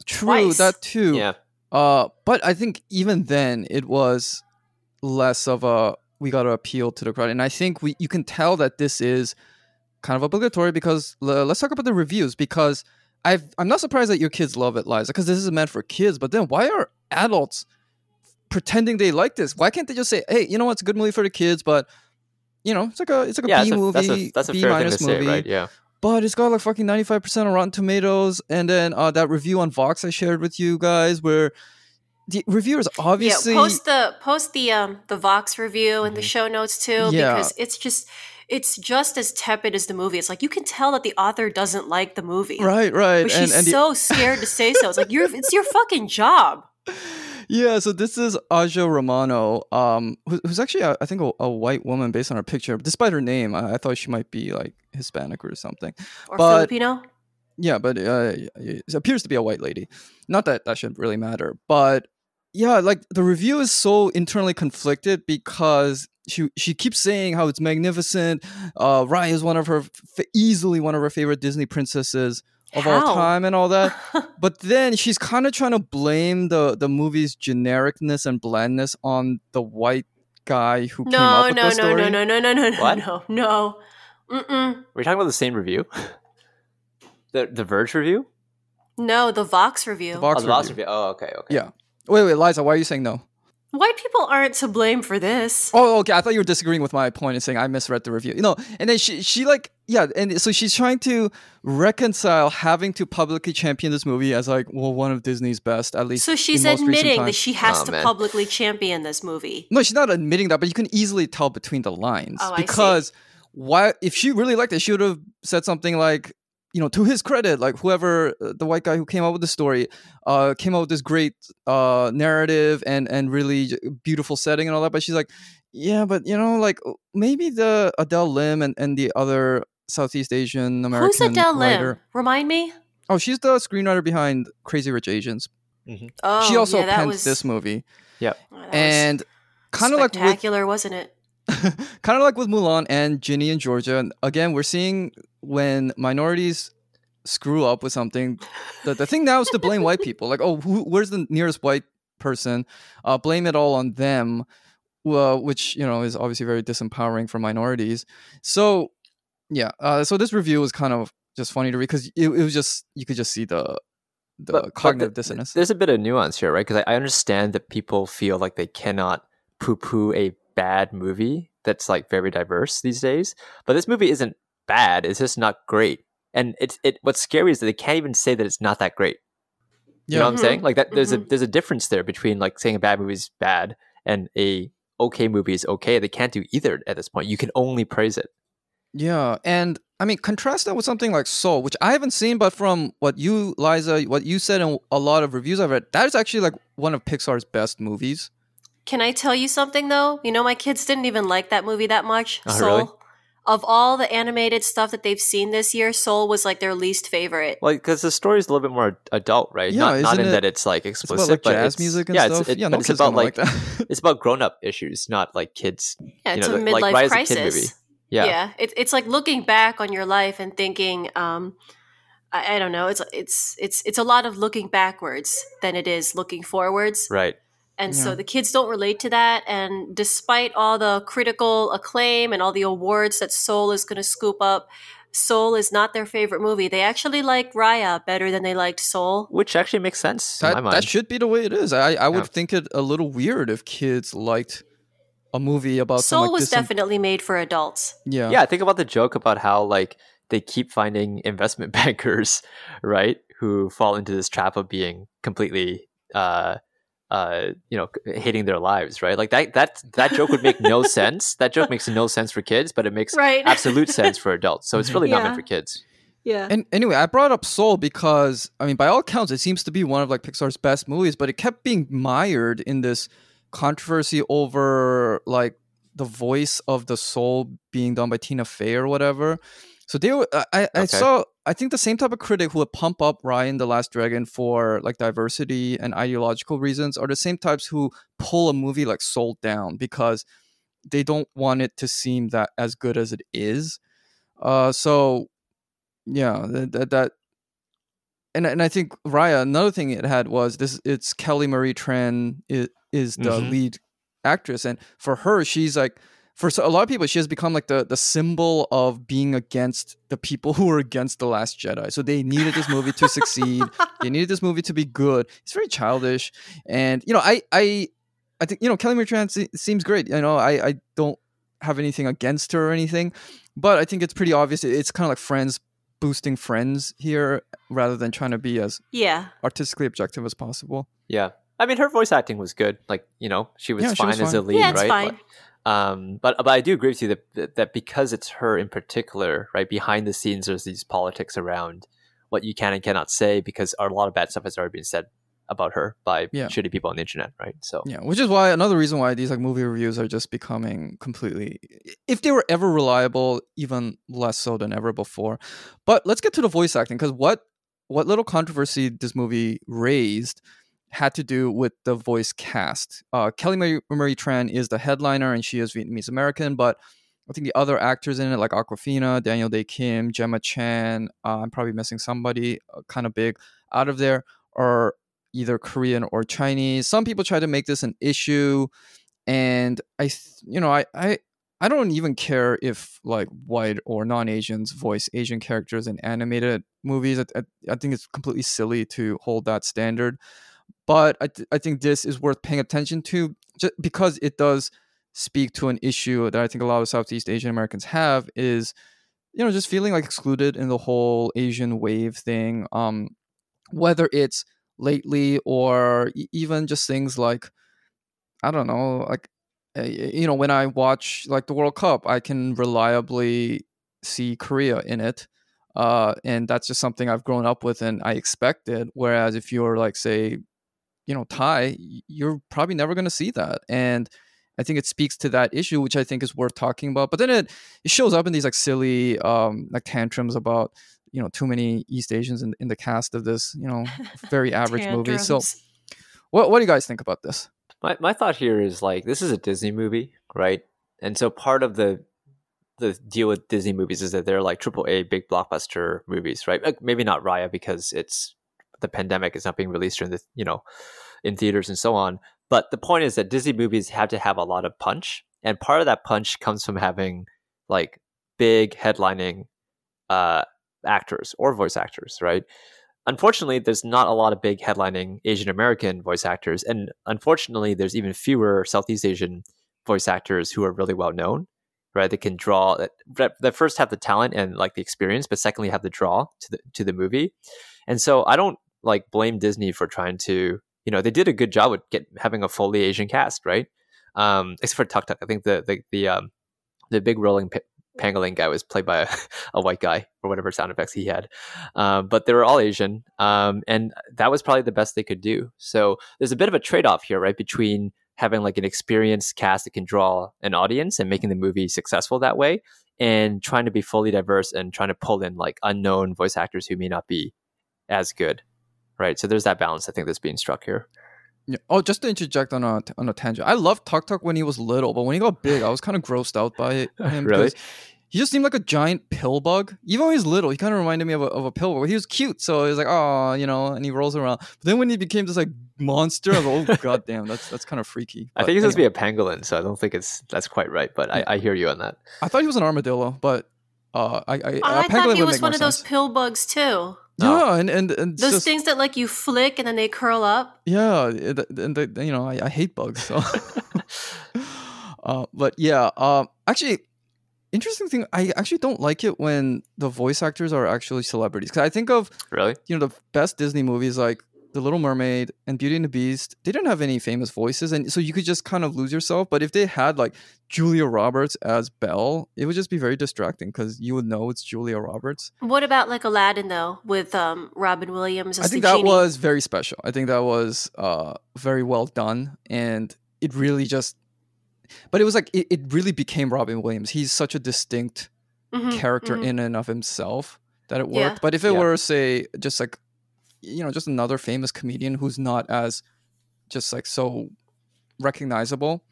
[SPEAKER 1] True,
[SPEAKER 3] twice.
[SPEAKER 1] that too.
[SPEAKER 2] Yeah.
[SPEAKER 1] Uh, but I think even then it was less of a we got to appeal to the crowd, and I think we you can tell that this is kind of obligatory because l- let's talk about the reviews because I've I'm not surprised that your kids love it, Liza, because this is meant for kids. But then why are adults pretending they like this? Why can't they just say, hey, you know what, it's a good movie for the kids, but you know, it's like a it's like a
[SPEAKER 2] Yeah,
[SPEAKER 1] B movie,
[SPEAKER 2] that's a, that's a
[SPEAKER 1] B
[SPEAKER 2] fair thing to
[SPEAKER 1] minus
[SPEAKER 2] say,
[SPEAKER 1] movie
[SPEAKER 2] right? Yeah.
[SPEAKER 1] but it's got like fucking 95% on Rotten Tomatoes. And then uh, that review on Vox I shared with you guys where the reviewers obviously.
[SPEAKER 3] yeah, post the post the um the Vox review in the
[SPEAKER 2] Mhm.
[SPEAKER 3] show notes too,
[SPEAKER 1] Yeah.
[SPEAKER 3] because it's just it's just as tepid as the movie. It's like you can tell that the author doesn't like the movie,
[SPEAKER 1] right, right.
[SPEAKER 3] But
[SPEAKER 1] And,
[SPEAKER 3] she's
[SPEAKER 1] and the-
[SPEAKER 3] so scared to say so. It's like you're it's your fucking job. <laughs>
[SPEAKER 1] yeah, so this is Aja Romano, um, who, who's actually, I think, a, a white woman based on her picture. Despite her name, I, I thought she might be like Hispanic or something.
[SPEAKER 3] Or
[SPEAKER 1] But-
[SPEAKER 3] Filipino.
[SPEAKER 1] Yeah, but uh, it appears to be a white lady. Not that that should really matter, but yeah, like the review is so internally conflicted because she she keeps saying how it's magnificent. Uh, Raya is one of her easily one of her favorite Disney princesses of all time and all that. <laughs> But then she's kind of trying to blame the the movie's genericness and blandness on the white guy who came up
[SPEAKER 3] no,
[SPEAKER 1] with
[SPEAKER 3] no,
[SPEAKER 1] the
[SPEAKER 3] no,
[SPEAKER 1] story.
[SPEAKER 3] no, no, no, no, no, no,
[SPEAKER 2] What?
[SPEAKER 3] no, no. Mm-mm.
[SPEAKER 2] We're talking about the same review. the The Verge review.
[SPEAKER 3] No, the Vox review.
[SPEAKER 1] The
[SPEAKER 2] Oh,
[SPEAKER 1] Vox
[SPEAKER 2] the Vox
[SPEAKER 1] review.
[SPEAKER 2] review. Oh, okay, okay.
[SPEAKER 1] Yeah. Wait, wait, Liza, why are you saying no?
[SPEAKER 3] White people aren't to blame for this.
[SPEAKER 1] Oh, okay. I thought you were disagreeing with my point and saying I misread the review. You know, and then she she like yeah, and so she's trying to reconcile having to publicly champion this movie as like well one of Disney's best at least.
[SPEAKER 3] So she's
[SPEAKER 1] in most
[SPEAKER 3] admitting that she has
[SPEAKER 2] Oh,
[SPEAKER 3] to
[SPEAKER 2] man.
[SPEAKER 3] publicly champion this movie.
[SPEAKER 1] No, she's not admitting that, but you can easily tell between the lines
[SPEAKER 3] Oh, I see.
[SPEAKER 1] because why? If she really liked it, she would have said something like, you know, to his credit, like whoever uh, the white guy who came up with the story, uh, came up with this great uh narrative and and really beautiful setting and all that. But she's like, yeah, but you know, like maybe the Adele Lim and and the other Southeast Asian American
[SPEAKER 3] Who's Adele Lim? Remind me.
[SPEAKER 1] Oh, she's the screenwriter behind Crazy Rich Asians.
[SPEAKER 3] Oh,
[SPEAKER 1] she also
[SPEAKER 3] yeah, that
[SPEAKER 1] penned
[SPEAKER 3] was,
[SPEAKER 1] this movie,
[SPEAKER 3] oh,
[SPEAKER 1] and kind of like with
[SPEAKER 3] spectacular, wasn't it? <laughs>
[SPEAKER 1] kind of like with Mulan and Ginny and Georgia. And again, we're seeing when minorities screw up with something, the, the thing now is to blame white people. Like, oh, who, where's the nearest white person? Uh, blame it all on them, well, which you know is obviously very disempowering for minorities. So, yeah. Uh, so this review was kind of just funny to read because it, it was just you could just see the the
[SPEAKER 2] But- but
[SPEAKER 1] cognitive
[SPEAKER 2] the-
[SPEAKER 1] dissonance.
[SPEAKER 2] There's a bit of nuance here, right? Because I, I understand that people feel like they cannot poo-poo a bad movie that's like very diverse these days. But this movie isn't bad; it's just not great. And it's it. What's scary is that they can't even say that it's not that great. You know what I'm saying? Like that. There's
[SPEAKER 3] Mhm.
[SPEAKER 2] a there's a difference there between like saying a bad movie is bad and a okay movie is okay. They can't do either at this point. You can only praise it.
[SPEAKER 1] Yeah, and I mean, contrast that with something like Soul, which I haven't seen, but from what you, Liza, what you said in a lot of reviews I've read, that is actually like one of Pixar's best movies.
[SPEAKER 3] Can I tell you something though? You know, my kids didn't even like that movie that much.
[SPEAKER 2] Oh,
[SPEAKER 3] Soul.
[SPEAKER 2] really?
[SPEAKER 3] Of all the animated stuff that they've seen this year, Soul was like their least favorite.
[SPEAKER 2] Like because the story is a little bit more adult, right?
[SPEAKER 1] Yeah,
[SPEAKER 2] not not
[SPEAKER 1] isn't
[SPEAKER 2] in
[SPEAKER 1] it-
[SPEAKER 2] that it's like
[SPEAKER 1] It's
[SPEAKER 2] explicit,
[SPEAKER 1] about like
[SPEAKER 2] but
[SPEAKER 1] jazz
[SPEAKER 2] it's-
[SPEAKER 1] music and
[SPEAKER 2] yeah,
[SPEAKER 1] stuff.
[SPEAKER 2] It's, it,
[SPEAKER 1] yeah,
[SPEAKER 2] but
[SPEAKER 1] no
[SPEAKER 2] it's
[SPEAKER 1] kid's
[SPEAKER 2] about like
[SPEAKER 1] like <laughs>
[SPEAKER 2] it's about grown up issues, not like kids.
[SPEAKER 3] Yeah,
[SPEAKER 2] you
[SPEAKER 3] it's
[SPEAKER 2] know,
[SPEAKER 3] a
[SPEAKER 2] the- like
[SPEAKER 3] midlife
[SPEAKER 2] Rise of
[SPEAKER 3] crisis.
[SPEAKER 2] Kid movie. Yeah.
[SPEAKER 3] yeah it, it's like looking back on your life and thinking um I, I don't know it's it's it's it's a lot of looking backwards than it is looking forwards
[SPEAKER 2] Right.
[SPEAKER 3] And
[SPEAKER 1] Yeah.
[SPEAKER 3] so the kids don't relate to that and despite all the critical acclaim and all the awards that soul is going to scoop up soul is not their favorite movie they actually like raya better than they liked soul
[SPEAKER 2] Which actually makes sense in my
[SPEAKER 1] that,
[SPEAKER 2] mind.
[SPEAKER 1] that should be the way it is. I, I would
[SPEAKER 2] Yeah.
[SPEAKER 1] think it a little weird if kids liked a movie about some,
[SPEAKER 3] soul
[SPEAKER 1] like,
[SPEAKER 3] was
[SPEAKER 1] disem-
[SPEAKER 3] definitely made for adults
[SPEAKER 1] yeah.
[SPEAKER 2] yeah, think about the joke about how like they keep finding investment <laughs> bankers, right, who fall into this trap of being completely uh uh you know hating their lives right? Like that that that joke would make no <laughs> sense. That joke makes no sense for kids but it makes
[SPEAKER 3] right.
[SPEAKER 2] absolute sense for <laughs> adults. So it's really not meant for kids.
[SPEAKER 3] Yeah.
[SPEAKER 1] And anyway, I brought up Soul because I mean, by all accounts, it seems to be one of like Pixar's best movies, but it kept being mired in this controversy over like the voice of the soul being done by Tina Fey or whatever. So they were, I, I, I
[SPEAKER 2] Okay.
[SPEAKER 1] saw, I think the same type of critic who would pump up Raya and the Last Dragon for like diversity and ideological reasons are the same types who pull a movie like Soul down because they don't want it to seem that as good as it is. Uh, so yeah, that, that, that and and I think Raya. Another thing it had was this. It's Kelly Marie Tran is, is the
[SPEAKER 2] Mhm.
[SPEAKER 1] lead actress, and for her, she's like for a lot of people, she has become like the the symbol of being against the people who are against the Last Jedi. So they needed this movie to succeed. They needed this movie to be good. It's very childish, and you know, I I I think you know Kelly Marie Tran seems great. You know, I I don't have anything against her or anything, but I think it's pretty obvious. It's kind of like Friends boosting Friends here rather than trying to be as
[SPEAKER 3] yeah
[SPEAKER 1] artistically objective as possible.
[SPEAKER 2] yeah i mean her voice acting was good like you know she was
[SPEAKER 1] Yeah, she
[SPEAKER 2] fine
[SPEAKER 1] was
[SPEAKER 2] as a lead
[SPEAKER 3] Yeah, it's
[SPEAKER 2] right
[SPEAKER 3] fine.
[SPEAKER 2] But, um but but i do agree with you that- that because it's her in particular right behind the scenes there's these politics around what you can and cannot say because a lot of bad stuff has already been said about her by
[SPEAKER 1] Yeah.
[SPEAKER 2] shitty people on the internet right so
[SPEAKER 1] Yeah, which is why another reason why these like movie reviews are just becoming completely if they were ever reliable, even less so than ever before. But let's get to the voice acting because what what little controversy this movie raised had to do with the voice cast. Uh, Kelly Marie, Marie Tran is the headliner and she is Vietnamese American, but I think the other actors in it, like Awkwafina, Daniel Dae Kim, Gemma Chan, uh, I'm probably missing somebody uh, kind of big out of there, are either Korean or Chinese. Some people try to make this an issue, and I, you know, I, I, I don't even care if like white or non-Asians voice Asian characters in animated movies. I, I, I think it's completely silly to hold that standard. But I, th- I think this is worth paying attention to just because it does speak to an issue that I think a lot of Southeast Asian Americans have is, you know, just feeling like excluded in the whole Asian wave thing. Um, whether it's lately or even just things like, I don't know, like you know, when I watch like the World Cup, I can reliably see Korea in it. Uh, and that's just something I've grown up with and I expected. Whereas if you're like, say, you know, Thai, you're probably never going to see that. And I think it speaks to that issue, which I think is worth talking about. But then it, it shows up in these like silly um, like tantrums about you know too many East Asians in, in the cast of this you know <laughs> very average movie. So, what what do you guys think about this?
[SPEAKER 2] My my thought here is like this is a Disney movie, right? And so part of the the deal with Disney movies is that they're like triple A big blockbuster movies, right? Like maybe not Raya because it's the pandemic is not being released during the you know in theaters and so on. But the point is that Disney movies have to have a lot of punch, and part of that punch comes from having like big headlining uh, actors or voice actors, right? unfortunately, there's not a lot of big headlining Asian American voice actors, and unfortunately, there's even fewer Southeast Asian voice actors who are really well known. Right, they can draw that, that first have the talent and like the experience, but secondly have the draw to the to the movie. And so I don't like blame Disney for trying to, you know, they did a good job with get having a fully Asian cast, right? Um, except for Tuk Tuk, I think the the the um, the big rolling pangolin guy was played by a, <laughs> a, white guy or whatever sound effects he had. Um, but they were all Asian. Um, and that was probably the best they could do. So there's a bit of a trade off here, right? Between having like an experienced cast that can draw an audience and making the movie successful that way and trying to be fully diverse and trying to pull in like unknown voice actors who may not be as good. Right. So there's that balance I think that's being struck here.
[SPEAKER 1] Yeah. Oh, just to interject on a on a tangent, I loved Tuk Tuk when he was little, but when he got big, I was kind of grossed out by <laughs> him.
[SPEAKER 2] really?
[SPEAKER 1] He just seemed like a giant pill bug. Even when he was little, he kind of reminded me of a, of a pill bug. He was cute, so he was like, oh, you know, and he rolls around. But then when he became this like monster, I was like, oh <laughs> god damn, that's that's kind of freaky.
[SPEAKER 2] But I think he's anyway. supposed to be a pangolin, so I don't think it's that's quite right. But I, I hear you on that.
[SPEAKER 1] I thought he was an armadillo, but uh, I I,
[SPEAKER 3] I thought he was one of sense. those pill bugs too.
[SPEAKER 1] Yeah, oh. and and, and
[SPEAKER 3] those just, things that like you flick and then they curl up.
[SPEAKER 1] Yeah, and you know I, I hate bugs. So. <laughs> uh, but yeah, um, actually, interesting thing. I actually don't like it when the voice actors are actually celebrities because I think of
[SPEAKER 2] really
[SPEAKER 1] you know the best Disney movies like the Little Mermaid and Beauty and the Beast, they didn't have any famous voices, and so you could just kind of lose yourself. But if they had like Julia Roberts as Belle, it would just be very distracting because you would know it's Julia Roberts.
[SPEAKER 3] What about like Aladdin though, with um, Robin Williams? I
[SPEAKER 1] think that genie? was very special. I think that was uh, very well done, and it really just. But it was like it, it really became Robin Williams. He's such a distinct mm-hmm, character mm-hmm. in and of himself that it worked. Yeah. But if it yeah. were say just like you know just another famous comedian who's not as just like so recognizable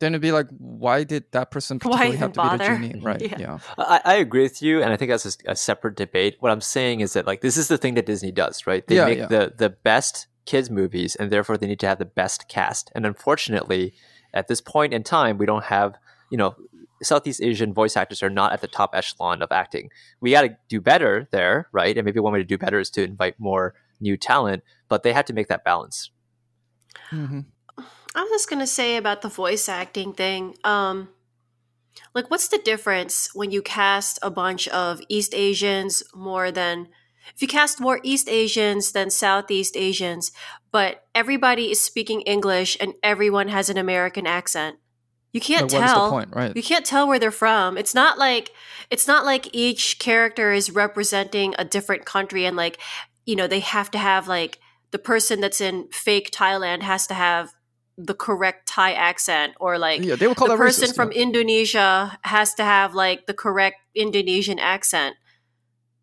[SPEAKER 1] then it'd be like why did that person <laughs> particularly have to bother? be the genie <laughs> right yeah, yeah.
[SPEAKER 2] I, I, agree with you and i think that's a, a, separate debate what i'm saying is that like this is the thing that disney does right they yeah, make yeah. the the best kids movies and therefore they need to have the best cast and unfortunately at this point in time we don't have you know Southeast Asian voice actors are not at the top echelon of acting. We got to do better there, right? And maybe one way to do better is to invite more new talent, but they had to make that balance.
[SPEAKER 3] Mm-hmm. I was just gonna say about the voice acting thing. Um, like, what's the difference when you cast a bunch of East Asians more than if you cast more East Asians than Southeast Asians, but everybody is speaking English and everyone has an American accent? You can't tell.
[SPEAKER 1] The point, right?
[SPEAKER 3] You can't tell where they're from. It's not like it's not like each character is representing a different country and like you know, they have to have like the person that's in fake Thailand has to have the correct Thai accent, or like
[SPEAKER 1] yeah, they would call
[SPEAKER 3] the person
[SPEAKER 1] racist,
[SPEAKER 3] from
[SPEAKER 1] yeah.
[SPEAKER 3] Indonesia has to have like the correct Indonesian accent.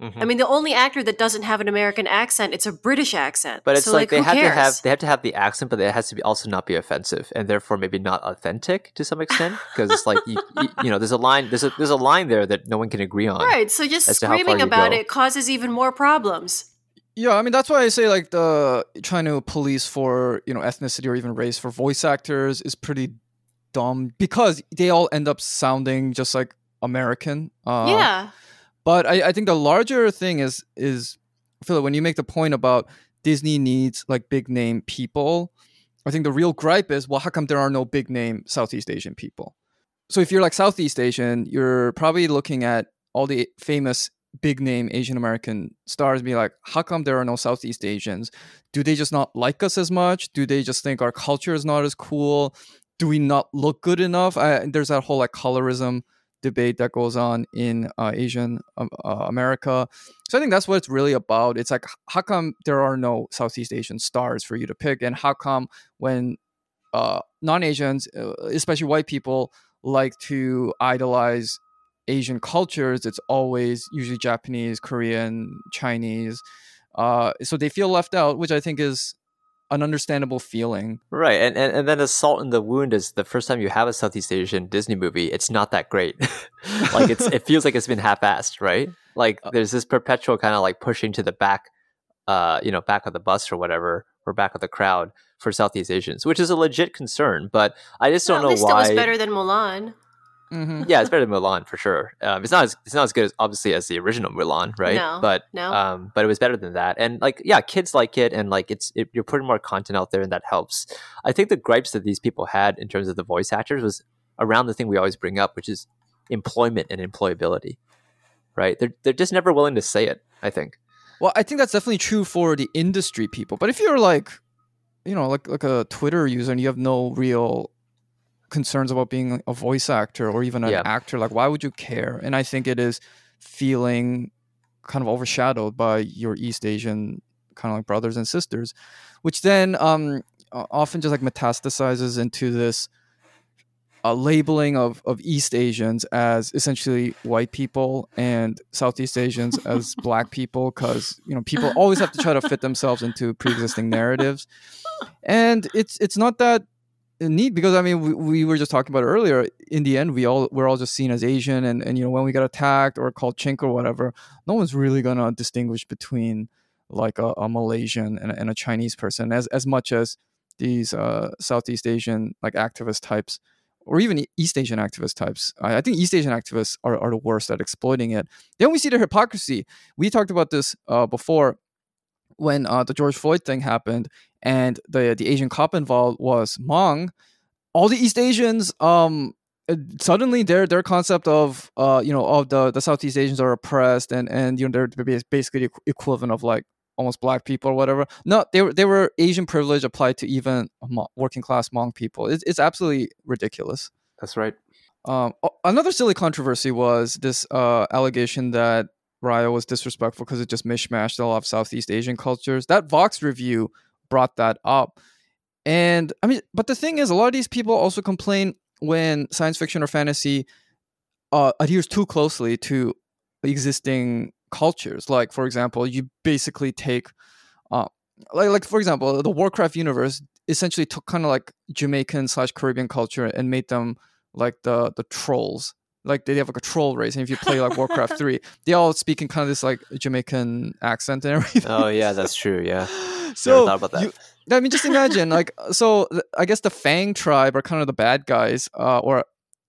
[SPEAKER 3] Mm-hmm. I mean, the only actor that doesn't have an American accent, it's a British accent.
[SPEAKER 2] But it's
[SPEAKER 3] so,
[SPEAKER 2] like,
[SPEAKER 3] like,
[SPEAKER 2] they have
[SPEAKER 3] cares?
[SPEAKER 2] to have they have to have the accent, but it has to be also not be offensive, and therefore maybe not authentic to some extent. <laughs> Because it's like you, you, you, know, there's a line there's a there's a line there that no one can agree on.
[SPEAKER 3] Right. So just screaming about it causes even more problems.
[SPEAKER 1] Yeah, I mean that's why I say like the trying to police for you know ethnicity or even race for voice actors is pretty dumb because they all end up sounding just like American. Uh,
[SPEAKER 3] yeah.
[SPEAKER 1] But I, I think the larger thing is is Philip when you make the point about Disney needs like big name people. I think the real gripe is well, how come there are no big name Southeast Asian people? So if you're like Southeast Asian, you're probably looking at all the famous big name Asian American stars, be like, how come there are no Southeast Asians? Do they just not like us as much? Do they just think our culture is not as cool? Do we not look good enough? I, there's that whole like colorism debate that goes on in uh, Asian um, uh, America. So I think that's what it's really about. It's like, how come there are no Southeast Asian stars for you to pick? And how come when uh, non Asians, uh, especially white people, like to idolize Asian cultures, it's always usually Japanese, Korean, Chinese. Uh, so they feel left out, which I think is an understandable feeling.
[SPEAKER 2] Right. And, and and then the salt in the wound is the first time you have a Southeast Asian Disney movie, it's not that great. <laughs> like it's it feels like it's been half assed, right? Like uh there's this perpetual kind of like pushing to the back uh, you know, back of the bus or whatever, or back of the crowd for Southeast Asians, which is a legit concern. But I just don't
[SPEAKER 3] well,
[SPEAKER 2] know why.
[SPEAKER 3] It was better than Mulan.
[SPEAKER 1] Mm-hmm.
[SPEAKER 2] Yeah, it's better than Mulan for sure. Um, it's not as it's not as good as obviously as the original Mulan, right?
[SPEAKER 3] No,
[SPEAKER 2] but
[SPEAKER 3] no.
[SPEAKER 2] um, but it was better than that. And like, yeah, kids like it, and like it's it, you're putting more content out there, and that helps. I think the gripes that these people had in terms of the voice actors was around the thing we always bring up, which is employment and employability. Right? They're they're just never willing to say it. I think.
[SPEAKER 1] Well, I think that's definitely true for the industry people. But if you're like, you know, like like a Twitter user and you have no real concerns about being a voice actor or even an
[SPEAKER 2] Yeah.
[SPEAKER 1] actor, like why would you care? And I think it is feeling kind of overshadowed by your East Asian kind of like brothers and sisters, which then um often just like metastasizes into this a labeling of, of East Asians as essentially white people and Southeast Asians as <laughs> black people because you know people always have to try to fit themselves into pre-existing narratives, and it's it's not that neat because I mean we, we were just talking about earlier. In the end, we all we're all just seen as Asian, and and you know when we get attacked or called chink or whatever, no one's really gonna distinguish between like a, a Malaysian and, a- and a Chinese person as as much as these uh, Southeast Asian like activist types or even East Asian activist types. I, I think East Asian activists are, are the worst at exploiting it. Then we see the hypocrisy. We talked about this uh, before when uh, the George Floyd thing happened and the the Asian cop involved was Hmong. All the East Asians, um, uh, suddenly their their concept of uh, you know of the the Southeast Asians are oppressed and and you know they're bas- basically equivalent of like almost black people or whatever. No, they were they were Asian privilege applied to even working class Hmong people. It's it's absolutely ridiculous.
[SPEAKER 2] That's right.
[SPEAKER 1] Um, another silly controversy was this uh, allegation that Raya was disrespectful because it just mishmashed a lot of Southeast Asian cultures. That Vox review brought that up. And I mean, but the thing is, a lot of these people also complain when science fiction or fantasy uh, adheres too closely to existing cultures. Like, for example, you basically take, uh, like, like for example, the Warcraft universe essentially took kind of like Jamaican slash Caribbean culture and made them like the the trolls. Like they have like a troll race, and if you play like Warcraft three, <laughs> they all speak in kind of this like Jamaican accent and <laughs> everything.
[SPEAKER 2] Oh yeah, that's true. Yeah. <laughs>
[SPEAKER 1] so
[SPEAKER 2] that.
[SPEAKER 1] you- I mean, just imagine like so. I guess the Fang tribe are kind of the bad guys, uh, or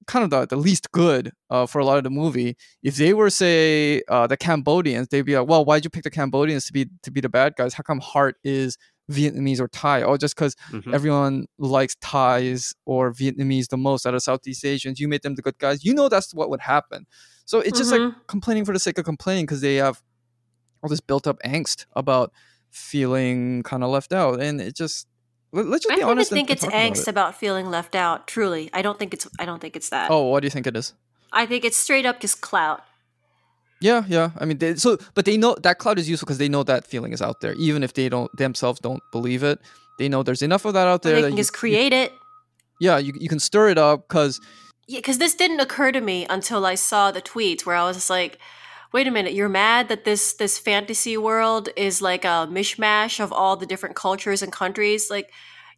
[SPEAKER 1] kind of the, the least good uh, for a lot of the movie. If they were say uh, the Cambodians, they'd be like, "Well, why'd you pick the Cambodians to be to be the bad guys? How come Heart is Vietnamese or Thai? Oh, just because
[SPEAKER 2] Mhm.
[SPEAKER 1] everyone likes Thais or Vietnamese the most out of Southeast Asians. You made them the good guys. You know that's what would happen. So it's just like
[SPEAKER 3] Mhm.
[SPEAKER 1] complaining for the sake of complaining because they have all this built up angst about feeling kind of left out, and it just let, us just
[SPEAKER 3] I
[SPEAKER 1] be
[SPEAKER 3] don't
[SPEAKER 1] honest. and-
[SPEAKER 3] think it's
[SPEAKER 1] talk about
[SPEAKER 3] angst
[SPEAKER 1] it.
[SPEAKER 3] about feeling left out. Truly, I don't think it's. I don't think it's that.
[SPEAKER 1] Oh, what do you think it is?
[SPEAKER 3] I think it's straight up just clout.
[SPEAKER 1] Yeah, yeah. I mean, they, so but they know that cloud is useful because they know that feeling is out there, even if they don't themselves don't believe it. They know there's enough of that out
[SPEAKER 3] Or
[SPEAKER 1] there.
[SPEAKER 3] they
[SPEAKER 1] that
[SPEAKER 3] can
[SPEAKER 1] you-
[SPEAKER 3] just create it.
[SPEAKER 1] yeah, you you can stir it up because
[SPEAKER 3] Yeah, because this didn't occur to me until I saw the tweets where I was just like, "Wait a minute, you're mad that this this fantasy world is like a mishmash of all the different cultures and countries? Like,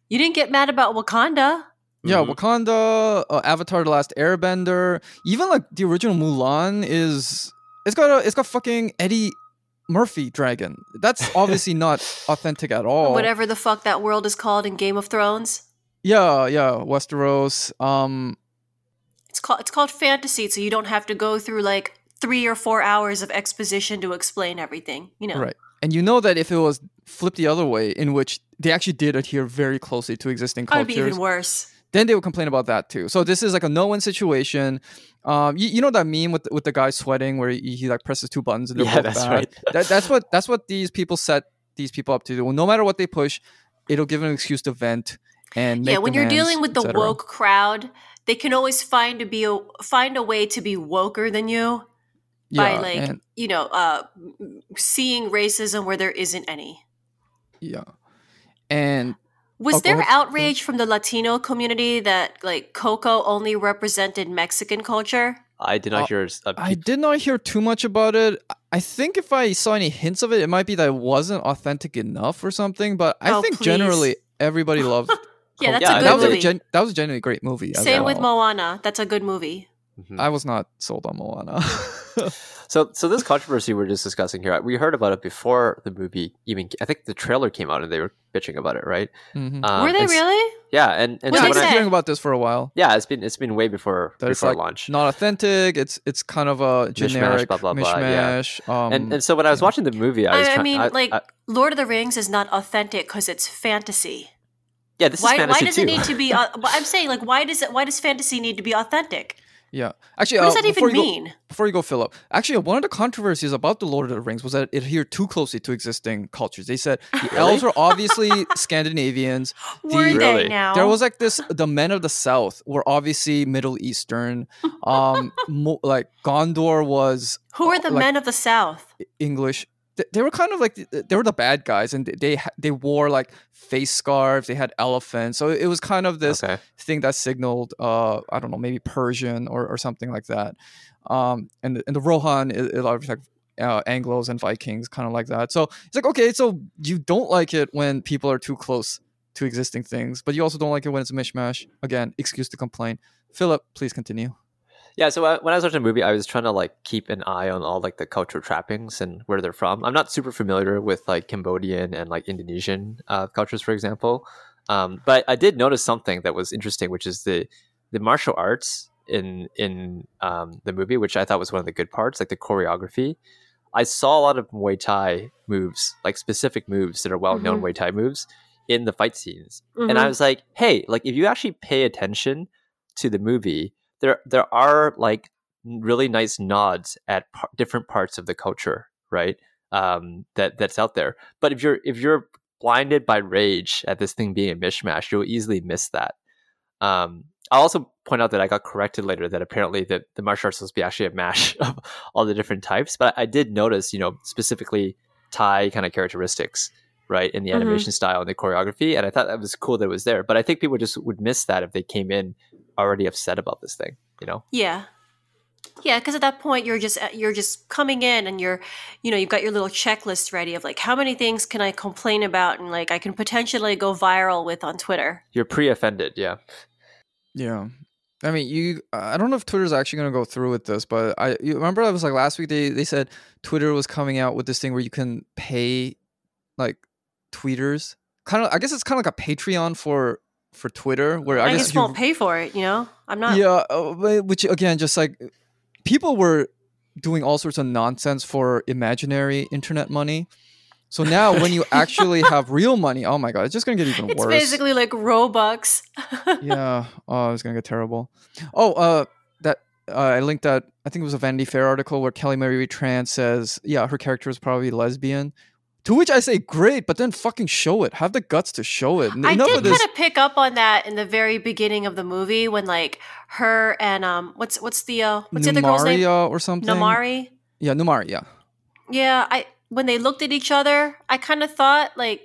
[SPEAKER 3] you didn't get mad about Wakanda?
[SPEAKER 1] Yeah,
[SPEAKER 2] Mhm.
[SPEAKER 1] Wakanda, uh, Avatar: The Last Airbender, even like the original Mulan is it's got a it's got fucking Eddie Murphy dragon. That's <laughs> obviously not authentic at all.
[SPEAKER 3] Whatever the fuck that world is called in Game of Thrones."
[SPEAKER 1] Yeah, yeah, Westeros. Um,
[SPEAKER 3] It's called it's called fantasy, so you don't have to go through like three or four hours of exposition to explain everything. You know,
[SPEAKER 1] right. And you know that if it was flipped the other way, in which they actually did adhere very closely to existing cultures.
[SPEAKER 3] That would be even worse.
[SPEAKER 1] Then they would complain about that too. So this is like a no-win situation. Um, you, you know that meme with the, with the guy sweating where he, he like presses two buttons and they're
[SPEAKER 2] Yeah,
[SPEAKER 1] both
[SPEAKER 2] that's
[SPEAKER 1] bad?
[SPEAKER 2] right. <laughs>
[SPEAKER 1] That, that's what that's what these people set these people up to do. No matter what they push, it'll give them an excuse to vent and
[SPEAKER 3] yeah,
[SPEAKER 1] make
[SPEAKER 3] when you're dealing with the woke crowd, they can always find to be a, find a way to be woker than you by
[SPEAKER 1] Yeah,
[SPEAKER 3] like
[SPEAKER 1] and-
[SPEAKER 3] you know uh, seeing racism where there isn't any.
[SPEAKER 1] yeah, and
[SPEAKER 3] Was
[SPEAKER 1] Oh,
[SPEAKER 3] there outrage from the Latino community that like Coco only represented Mexican culture?
[SPEAKER 2] I did not
[SPEAKER 1] Uh,
[SPEAKER 2] hear. A
[SPEAKER 1] I did not hear too much about it. I think if I saw any hints of it, it might be that it wasn't authentic enough or something. But I
[SPEAKER 3] Oh,
[SPEAKER 1] think
[SPEAKER 3] please.
[SPEAKER 1] generally everybody <laughs> loved.
[SPEAKER 3] Yeah, that's
[SPEAKER 2] Yeah,
[SPEAKER 3] a
[SPEAKER 2] that
[SPEAKER 3] good
[SPEAKER 1] that was
[SPEAKER 3] movie.
[SPEAKER 1] a gen- that was a genuinely great movie.
[SPEAKER 3] Same with. Moana. That's a good movie.
[SPEAKER 2] Mhm.
[SPEAKER 1] I was not sold on Moana. <laughs>
[SPEAKER 2] So, so this controversy we're just discussing here, we heard about it before the movie even. I think the trailer came out and they were bitching about it, right?
[SPEAKER 1] Mhm.
[SPEAKER 2] Um,
[SPEAKER 3] Were they really?
[SPEAKER 2] Yeah, and and
[SPEAKER 1] yeah,
[SPEAKER 2] so
[SPEAKER 1] I've been hearing about this for a while.
[SPEAKER 2] yeah, it's been it's been way before
[SPEAKER 1] That
[SPEAKER 2] before
[SPEAKER 1] like
[SPEAKER 2] launch.
[SPEAKER 1] not authentic. It's it's kind of a generic
[SPEAKER 2] blah, blah, blah, yeah.
[SPEAKER 1] mishmash. Um,
[SPEAKER 2] and and so when I was
[SPEAKER 1] yeah.
[SPEAKER 2] watching the movie, I was
[SPEAKER 3] I, I mean,
[SPEAKER 2] I-
[SPEAKER 3] like
[SPEAKER 2] I-
[SPEAKER 3] Lord of the Rings is not authentic because it's fantasy.
[SPEAKER 2] yeah, this
[SPEAKER 3] Why?
[SPEAKER 2] is fantasy Why
[SPEAKER 3] does
[SPEAKER 2] too.
[SPEAKER 3] it need to be? Uh, I'm saying, like, why does it? Why does fantasy need to be authentic?
[SPEAKER 1] Yeah, actually,
[SPEAKER 3] What does
[SPEAKER 1] uh,
[SPEAKER 3] that
[SPEAKER 1] before
[SPEAKER 3] even
[SPEAKER 1] you go-
[SPEAKER 3] mean?
[SPEAKER 1] before you go, Philip, actually, one of the controversies about the Lord of the Rings was that it adhered too closely to existing cultures. They said the
[SPEAKER 2] Really?
[SPEAKER 1] elves were <laughs> obviously Scandinavians. <laughs>
[SPEAKER 3] Were
[SPEAKER 1] The-
[SPEAKER 3] they
[SPEAKER 2] Really?
[SPEAKER 3] now?
[SPEAKER 1] There was like this: the men of the South were obviously Middle Eastern. <laughs> Um, mo- like Gondor was
[SPEAKER 3] Who are the
[SPEAKER 1] like-
[SPEAKER 3] men of the South?
[SPEAKER 1] English. Th- They were kind of like they were the bad guys, and they they wore like face scarves. They had elephants, so it was kind of this
[SPEAKER 2] okay.
[SPEAKER 1] thing that signaled uh I don't know maybe Persian or, or something like that. Um and the, and the Rohan is, is obviously like uh, Anglo's and Vikings kind of like that. So it's like okay, so you don't like it when people are too close to existing things, but you also don't like it when it's a mishmash. Again, excuse to complain. Philip, please continue.
[SPEAKER 2] Yeah, so uh, when I was watching the movie, I was trying to like keep an eye on all like the cultural trappings and where they're from. I'm not super familiar with like Cambodian and like Indonesian uh, cultures, for example, um, but I did notice something that was interesting, which is the the martial arts in in um, the movie, which I thought was one of the good parts, like the choreography. I saw a lot of Muay Thai moves, like specific moves that are well known Muay Thai moves, in the fight scenes and I
[SPEAKER 3] Mhm.
[SPEAKER 2] was like, hey, like if you actually pay attention to the movie, there there are like really nice nods at par- different parts of the culture, right? Um, that that's out there. But if you're if you're blinded by rage at this thing being a mishmash, you'll easily miss that. Um, I'll also point out that I got corrected later that apparently the, the martial arts to be actually a mash <laughs> of all the different types. But I did notice, you know, specifically Thai kind of characteristics, right, in the
[SPEAKER 3] Mhm.
[SPEAKER 2] animation style and the choreography. And I thought that was cool that it was there. But I think people just would miss that if they came in already upset about this thing, you know?
[SPEAKER 3] Yeah. Yeah, because at that point you're just uh, you're just coming in and you're, you know, you've got your little checklist ready of like how many things can I complain about and like I can potentially go viral with on Twitter.
[SPEAKER 2] You're pre offended, yeah.
[SPEAKER 1] Yeah. I mean, you. I don't know if Twitter's actually going to go through with this, but I you remember I was like last week they they said Twitter was coming out with this thing where you can pay like tweeters. Kind of, I guess it's kind of like a Patreon for for Twitter, where I,
[SPEAKER 3] I,
[SPEAKER 1] guess you,
[SPEAKER 3] won't pay for it. You know, I'm not.
[SPEAKER 1] yeah, uh, which again, just like people were doing all sorts of nonsense for imaginary internet money. So now, when you <laughs> actually have real money, oh my god, it's just gonna get even
[SPEAKER 3] It's
[SPEAKER 1] worse.
[SPEAKER 3] basically like Robux. <laughs>
[SPEAKER 1] yeah. Oh, it's gonna get terrible. Oh, uh, that uh, I linked that. I think it was a Vanity Fair article where Kelly Marie Tran says, "Yeah, her character is probably lesbian." To which I say, "Great, but then fucking show it. Have the guts to show it."
[SPEAKER 3] I
[SPEAKER 1] Enough
[SPEAKER 3] did
[SPEAKER 1] of
[SPEAKER 3] kind of pick up on that in the very beginning of the movie when like her and um what's what's the uh what's the other girl's name?
[SPEAKER 1] Or something.
[SPEAKER 3] Namaari.
[SPEAKER 1] Yeah, Namaari. Yeah.
[SPEAKER 3] Yeah, I when they looked at each other, I kind of thought like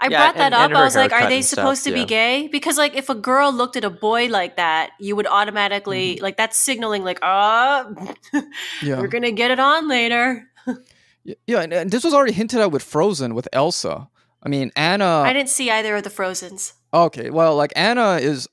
[SPEAKER 3] I
[SPEAKER 2] Yeah,
[SPEAKER 3] brought that
[SPEAKER 2] and-
[SPEAKER 3] up.
[SPEAKER 2] and
[SPEAKER 3] I was like, are they
[SPEAKER 2] and stuff,
[SPEAKER 3] supposed to be
[SPEAKER 2] yeah.
[SPEAKER 3] gay? Because like if a girl looked at a boy like that, you would automatically
[SPEAKER 2] Mm-hmm.
[SPEAKER 3] like that's signaling like, ah, <laughs>
[SPEAKER 1] Yeah.
[SPEAKER 3] we're gonna get it on later.
[SPEAKER 1] Yeah, and, and this was already hinted at with Frozen with Elsa. I mean, Anna.
[SPEAKER 3] I didn't see either of the Frozens.
[SPEAKER 1] Okay, well, like Anna is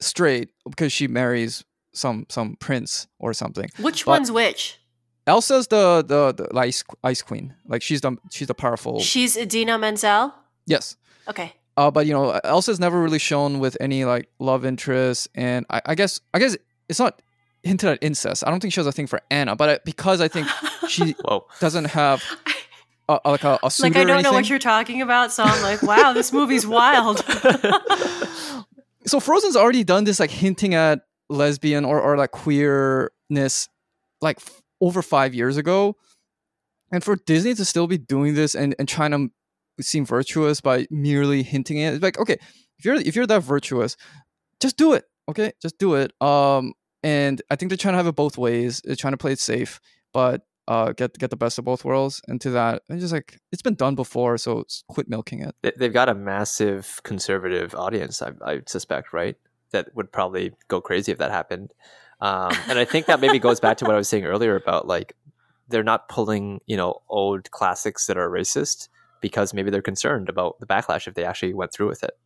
[SPEAKER 1] straight because she marries some some prince or something.
[SPEAKER 3] Which
[SPEAKER 1] But-
[SPEAKER 3] one's which?
[SPEAKER 1] Elsa's the the, the ice ice queen. Like she's the she's the powerful.
[SPEAKER 3] She's Idina Menzel.
[SPEAKER 1] yes.
[SPEAKER 3] Okay.
[SPEAKER 1] Uh, but you know, Elsa's never really shown with any like love interest, and I, I guess I guess it's not hinted at incest. I don't think she has a thing for Anna, but I, because I think she <laughs> doesn't have a, a- like a, a suitor
[SPEAKER 3] like I don't know what you're talking about, so I'm like, wow, this movie's wild. <laughs>
[SPEAKER 1] so Frozen's already done this like hinting at lesbian or, or like queerness like f- over five years ago. And for Disney to still be doing this and, and trying to seem virtuous by merely hinting at it, it's like, okay, if you're if you're that virtuous, just do it. Okay? Just do it. Um and I think they're trying to have it both ways. They're trying to play it safe, but uh get get the best of both worlds. And to that, I'm just like it's been done before, so quit milking it.
[SPEAKER 2] They- They've got a massive conservative audience, I, I suspect, right? That would probably go crazy if that happened. Um, and I think that maybe goes back to what I was saying earlier about like they're not pulling, you know, old classics that are racist because maybe they're concerned about the backlash if they actually went through with it.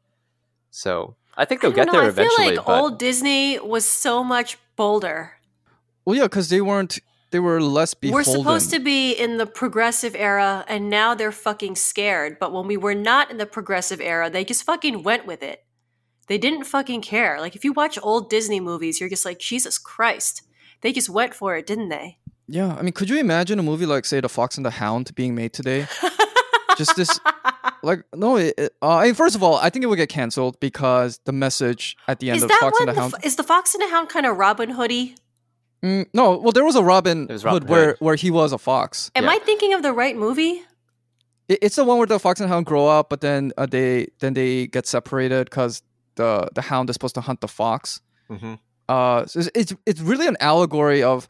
[SPEAKER 2] So I think they'll
[SPEAKER 3] don't
[SPEAKER 2] get
[SPEAKER 3] know,
[SPEAKER 2] there
[SPEAKER 3] I feel like
[SPEAKER 2] but
[SPEAKER 3] old Disney was so much bolder.
[SPEAKER 1] Well, yeah, because they weren't they were less beholden.
[SPEAKER 3] We're supposed to be in the progressive era, and now they're fucking scared. But when we were not in the progressive era, they just fucking went with it. They didn't fucking care. Like if you watch old Disney movies, you're just like, Jesus Christ. They just went for it, didn't they?
[SPEAKER 1] Yeah, I mean, could you imagine a movie like, say, The Fox and the Hound being made today? <laughs> Just this, like, no. It, it- uh, I mean, first of all, I think it would get canceled because the message at the end
[SPEAKER 3] is
[SPEAKER 1] of
[SPEAKER 3] that
[SPEAKER 1] Fox and the
[SPEAKER 3] The,
[SPEAKER 1] Hound.
[SPEAKER 3] f- is the Fox and the Hound kind of Robin Hoodie?
[SPEAKER 1] Mm, no, well, there was a Robin,
[SPEAKER 2] was Robin
[SPEAKER 1] Hood where
[SPEAKER 2] Hood.
[SPEAKER 1] where he was a fox.
[SPEAKER 3] Am
[SPEAKER 2] Yeah.
[SPEAKER 3] I thinking of the right movie?
[SPEAKER 1] It, it's the one where the Fox and Hound grow up, but then uh, they then they get separated because the the Hound is supposed to hunt the fox.
[SPEAKER 2] Mhm.
[SPEAKER 1] uh so it's, it's it's really an allegory of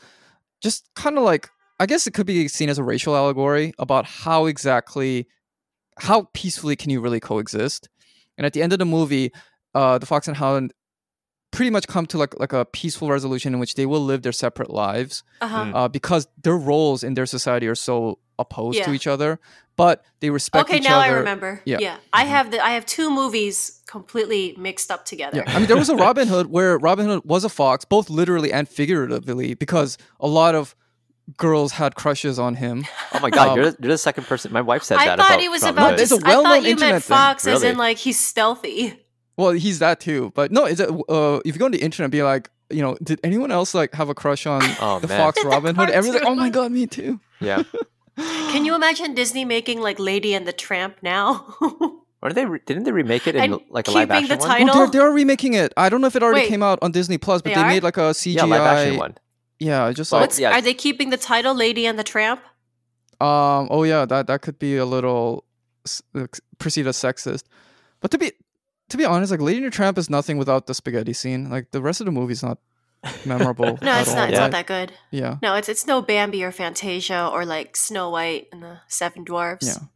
[SPEAKER 1] just kind of like i guess it could be seen as a racial allegory about how exactly how peacefully can you really coexist and at the end of the movie uh the fox and hound pretty much come to like like a peaceful resolution in which they will live their separate lives
[SPEAKER 3] Uh-huh.
[SPEAKER 2] Mm.
[SPEAKER 1] uh because their roles in their society are so opposed to each other but they respect
[SPEAKER 3] Okay,
[SPEAKER 1] each
[SPEAKER 3] now I remember.
[SPEAKER 1] Yeah.
[SPEAKER 3] Yeah. I
[SPEAKER 1] Mhm.
[SPEAKER 3] have the I have two movies completely mixed up together.
[SPEAKER 1] Yeah, I mean, there was a <laughs> Robin Hood where Robin Hood was a fox, both literally and figuratively, because a lot of girls had crushes on him.
[SPEAKER 2] Oh my god,
[SPEAKER 1] Um,
[SPEAKER 2] you're, you're the second person. My wife said
[SPEAKER 3] I
[SPEAKER 2] that.
[SPEAKER 3] I thought
[SPEAKER 2] about
[SPEAKER 3] he was
[SPEAKER 2] Robin
[SPEAKER 3] about
[SPEAKER 2] Hood.
[SPEAKER 1] There's
[SPEAKER 3] to.
[SPEAKER 1] a
[SPEAKER 3] I thought
[SPEAKER 1] well-known
[SPEAKER 3] you
[SPEAKER 1] internet
[SPEAKER 3] meant
[SPEAKER 1] thing.
[SPEAKER 3] Fox as
[SPEAKER 2] Really?
[SPEAKER 3] in like he's stealthy.
[SPEAKER 1] Well, he's that too, but no, it's a, uh, if you go on the internet, and be like, you know, did anyone else like have a crush on
[SPEAKER 2] Oh,
[SPEAKER 1] the
[SPEAKER 2] man.
[SPEAKER 1] fox
[SPEAKER 3] The
[SPEAKER 1] Robin Hood? Everyone's like, oh my god, me too.
[SPEAKER 2] Yeah. <laughs>
[SPEAKER 3] Can you imagine Disney making like Lady and the Tramp now? <laughs>
[SPEAKER 2] Or did they re- didn't they remake it in
[SPEAKER 3] And
[SPEAKER 2] like a live action
[SPEAKER 3] the
[SPEAKER 2] one?
[SPEAKER 1] Well, they're, they're remaking it. I don't know if it already
[SPEAKER 3] Wait.
[SPEAKER 1] came out on Disney Plus, but
[SPEAKER 3] They
[SPEAKER 1] they, made like a CGI.
[SPEAKER 2] Yeah, live action one.
[SPEAKER 1] Yeah, I just
[SPEAKER 2] Well,
[SPEAKER 1] like
[SPEAKER 3] What's
[SPEAKER 2] yeah.
[SPEAKER 3] are they keeping the title Lady and the Tramp?
[SPEAKER 1] Um. Oh yeah, that that could be a little perceived as sexist, but to be to be honest, like Lady and the Tramp is nothing without the spaghetti scene. Like the rest of the movie's not <laughs> memorable.
[SPEAKER 3] No, it's
[SPEAKER 1] all.
[SPEAKER 3] not. It's
[SPEAKER 2] Yeah.
[SPEAKER 3] not that good.
[SPEAKER 1] Yeah,
[SPEAKER 3] No, it's it's no Bambi or Fantasia or like Snow White and the Seven Dwarfs.
[SPEAKER 1] yeah.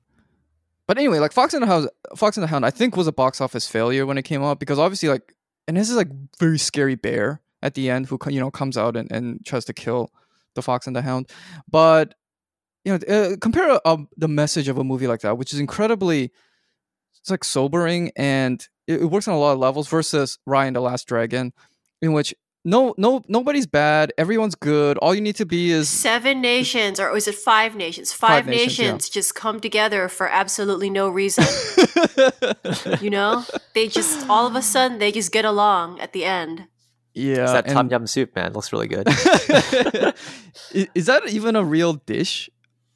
[SPEAKER 1] But anyway, like Fox and the Hound, Fox and the Hound, I think was a box office failure when it came out because obviously, like, and this is like very scary bear at the end who you know comes out and, and tries to kill the Fox and the Hound, but you know, uh, compare uh, the message of a movie like that, which is incredibly, it's like sobering and it, it works on a lot of levels versus Raya and the Last Dragon, in which no no nobody's bad, everyone's good. All you need to be is
[SPEAKER 3] Seven nations, or was it five nations? Five,
[SPEAKER 1] Five nations,
[SPEAKER 3] nations,
[SPEAKER 1] yeah.
[SPEAKER 3] just come together for absolutely no reason. <laughs> you know, they just all of a sudden they just get along at the end.
[SPEAKER 1] Yeah.
[SPEAKER 2] It's that tom yum soup, man. Looks really good. <laughs>
[SPEAKER 1] is, that even a real dish?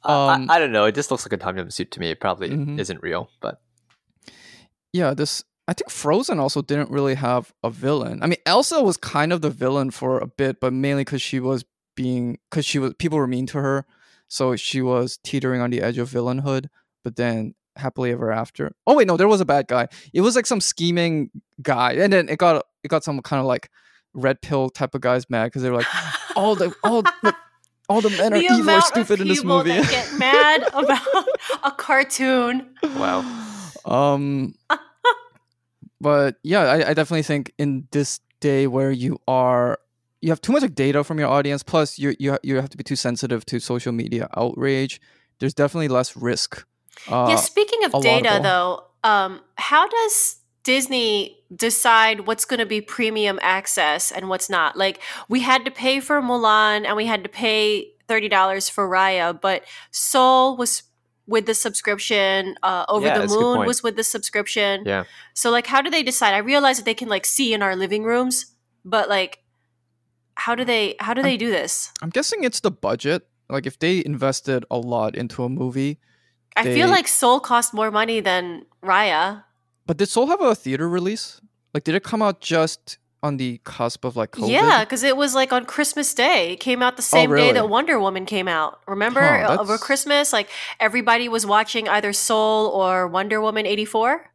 [SPEAKER 2] I-
[SPEAKER 1] Um,
[SPEAKER 2] I, I don't know. It just looks like a tom yum soup to me. It probably
[SPEAKER 1] Mhm.
[SPEAKER 2] isn't real, but
[SPEAKER 1] Yeah, this I think Frozen also didn't really have a villain. I mean, Elsa was kind of the villain for a bit, but mainly because she was being because she was people were mean to her, so she was teetering on the edge of villainhood. But then happily ever after. Oh wait, no, there was a bad guy. It was like some scheming guy, and then it got it got some kind of like red pill type of guys mad because they were like, all the all the <laughs> all the men are
[SPEAKER 3] the
[SPEAKER 1] evil or stupid
[SPEAKER 3] of
[SPEAKER 1] in this movie.
[SPEAKER 3] that get mad <laughs> about a cartoon.
[SPEAKER 2] Wow.
[SPEAKER 1] Um, but yeah, I, I definitely think in this day where you are, you have too much like, data from your audience. Plus, you you you have to be too sensitive to social media outrage. There's definitely less risk. Uh,
[SPEAKER 3] yeah, speaking of data,
[SPEAKER 1] laudable.
[SPEAKER 3] though, um, how does Disney decide what's going to be premium access and what's not? Like, we had to pay for Mulan and we had to pay thirty dollars for Raya, but Soul was with the subscription. Uh, Over
[SPEAKER 2] Yeah,
[SPEAKER 3] the
[SPEAKER 2] that's a good
[SPEAKER 3] Moon was with the subscription.
[SPEAKER 2] Yeah.
[SPEAKER 3] So like, how do they decide? I realize that they can like see in our living rooms, but like, how do they how do they do this?
[SPEAKER 1] I'm guessing it's the budget. Like if they invested a lot into a movie,
[SPEAKER 3] I feel like Soul cost more money than Raya.
[SPEAKER 1] But did Soul have a theater release? Like did it come out just on the cusp of like COVID?
[SPEAKER 3] Yeah, because it was like on Christmas Day. It came out the oh, same day
[SPEAKER 1] Oh, really?
[SPEAKER 3] that Wonder Woman came out. Remember
[SPEAKER 1] Huh,
[SPEAKER 3] over Christmas, like everybody was watching either Soul or Wonder Woman eighty four.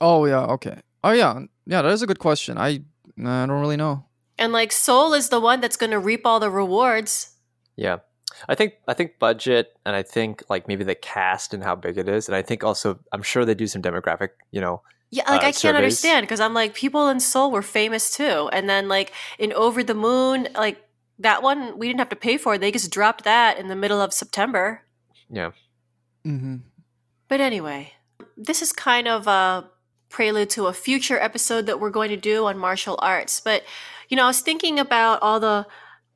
[SPEAKER 1] Oh yeah, okay. Oh yeah, yeah. That is a good question. I I don't really know.
[SPEAKER 3] And like Soul is the one that's going to reap all the rewards.
[SPEAKER 2] Yeah. I think I think budget and I think like maybe the cast and how big it is and I think also I'm sure they do some demographic, you know.
[SPEAKER 3] Yeah, like
[SPEAKER 2] Uh,
[SPEAKER 3] I can't
[SPEAKER 2] surveys.
[SPEAKER 3] understand because I'm like people in Soul were famous too, and then like in Over the Moon, like that one we didn't have to pay for. They just dropped that in the middle of September.
[SPEAKER 2] Yeah.
[SPEAKER 1] Mm-hmm.
[SPEAKER 3] But anyway, this is kind of a prelude to a future episode that we're going to do on martial arts. But you know, I was thinking about all the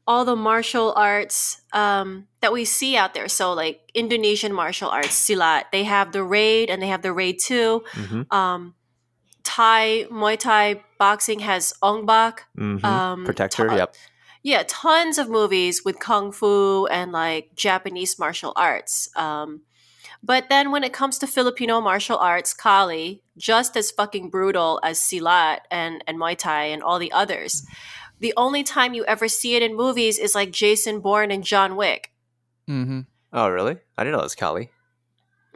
[SPEAKER 3] all the martial arts um, that we see out there. So like Indonesian martial arts, silat. They have the raid and they have the raid two.
[SPEAKER 2] Mhm.
[SPEAKER 3] Um, Thai Muay Thai boxing has Ong Bak.
[SPEAKER 2] Mhm.
[SPEAKER 3] Um,
[SPEAKER 2] Protector, yep.
[SPEAKER 3] Yeah, tons of movies with kung fu and like Japanese martial arts. Um, but then when it comes to Filipino martial arts, Kali, just as fucking brutal as Silat and, and Muay Thai and all the others. The only time you ever see it in movies is like Jason Bourne and John Wick.
[SPEAKER 1] Mm-hmm.
[SPEAKER 2] Oh, really? I didn't know it was Kali.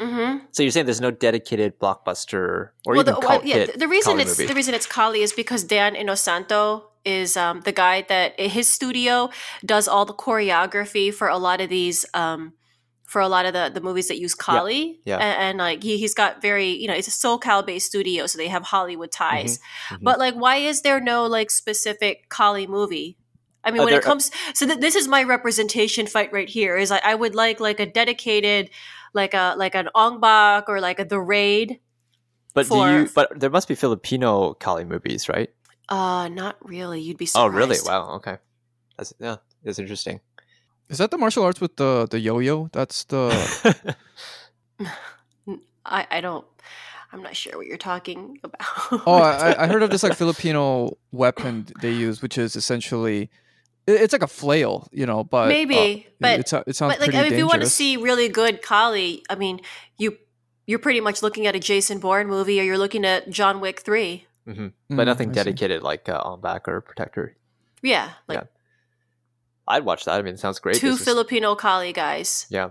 [SPEAKER 3] Mm-hmm.
[SPEAKER 2] So you're saying there's no dedicated blockbuster or
[SPEAKER 3] well,
[SPEAKER 2] even
[SPEAKER 3] the,
[SPEAKER 2] cult
[SPEAKER 3] well, yeah,
[SPEAKER 2] hit
[SPEAKER 3] the reason
[SPEAKER 2] Kali
[SPEAKER 3] it's
[SPEAKER 2] movie?
[SPEAKER 3] the reason it's Kali is because Dan Inosanto is um, the guy that his studio does all the choreography for a lot of these um, for a lot of the, the movies that use Kali.
[SPEAKER 2] yeah.
[SPEAKER 3] And, and like he, he's got very you know it's a SoCal based studio, so they have Hollywood ties.
[SPEAKER 2] mhm.
[SPEAKER 3] But like, why is there no like specific Kali movie? I mean,
[SPEAKER 2] Uh,
[SPEAKER 3] when it
[SPEAKER 2] there-
[SPEAKER 3] comes, so th- this is my representation fight right here. Is I, I would like like a dedicated, like a like an Ong Bak or like a The Raid.
[SPEAKER 2] But
[SPEAKER 3] for-
[SPEAKER 2] do you? But there must be Filipino Kali movies, right?
[SPEAKER 3] Uh, not really. You'd be surprised.
[SPEAKER 2] Oh, really? Wow. Okay. That's yeah. That's interesting.
[SPEAKER 1] Is that the martial arts with the the yo-yo? That's the <laughs>
[SPEAKER 3] I, I don't. I'm not sure what you're talking about.
[SPEAKER 1] oh I, I heard of this like <laughs> Filipino weapon they use, which is essentially it- it's like a flail, you know. But uh,
[SPEAKER 3] Maybe, but-
[SPEAKER 1] it, it sounds
[SPEAKER 3] but like,
[SPEAKER 1] pretty
[SPEAKER 3] I mean, if you want to see really good Kali, I mean, you you're pretty much looking at a Jason Bourne movie, or you're looking at John Wick three.
[SPEAKER 2] hmm
[SPEAKER 1] Mm,
[SPEAKER 2] But nothing
[SPEAKER 1] I see.
[SPEAKER 2] dedicated like uh, Ong Bak or protector.
[SPEAKER 3] Yeah, like
[SPEAKER 2] Yeah. I'd watch that. I mean, it sounds great.
[SPEAKER 3] two
[SPEAKER 2] This is-
[SPEAKER 3] Filipino Kali guys.
[SPEAKER 2] Yeah.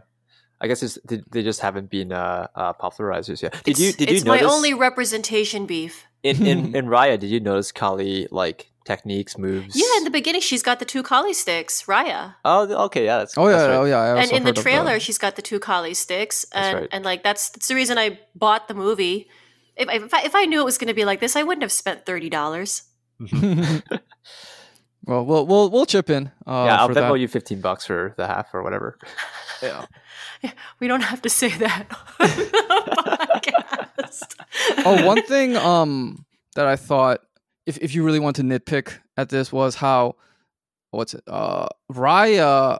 [SPEAKER 2] I guess it's, they, they just haven't been uh, uh, popularizers yet. Did you did you
[SPEAKER 3] it's
[SPEAKER 2] notice
[SPEAKER 3] my only representation beef.
[SPEAKER 2] in, in <laughs> in Raya? Did you notice Kali like techniques, moves?
[SPEAKER 3] Yeah, in the beginning, she's got the two Kali sticks, Raya.
[SPEAKER 2] oh, okay, yeah, that's
[SPEAKER 1] Oh yeah,
[SPEAKER 2] that's right.
[SPEAKER 1] oh yeah.
[SPEAKER 3] And in the trailer, she's got the two Kali sticks, and
[SPEAKER 2] right.
[SPEAKER 3] and like that's that's the reason I bought the movie. If if I, if I knew it was going to be like this, I wouldn't have spent thirty dollars. <laughs> <laughs>
[SPEAKER 1] well, we'll we'll we'll chip in. Uh,
[SPEAKER 2] yeah, I'll
[SPEAKER 1] for
[SPEAKER 2] Venmo
[SPEAKER 1] that.
[SPEAKER 2] you fifteen bucks for the half or whatever. <laughs>
[SPEAKER 1] Yeah.
[SPEAKER 3] We don't have to say that <laughs> on
[SPEAKER 1] oh, one thing um that I thought if if you really want to nitpick at this was how what's it? Uh Raya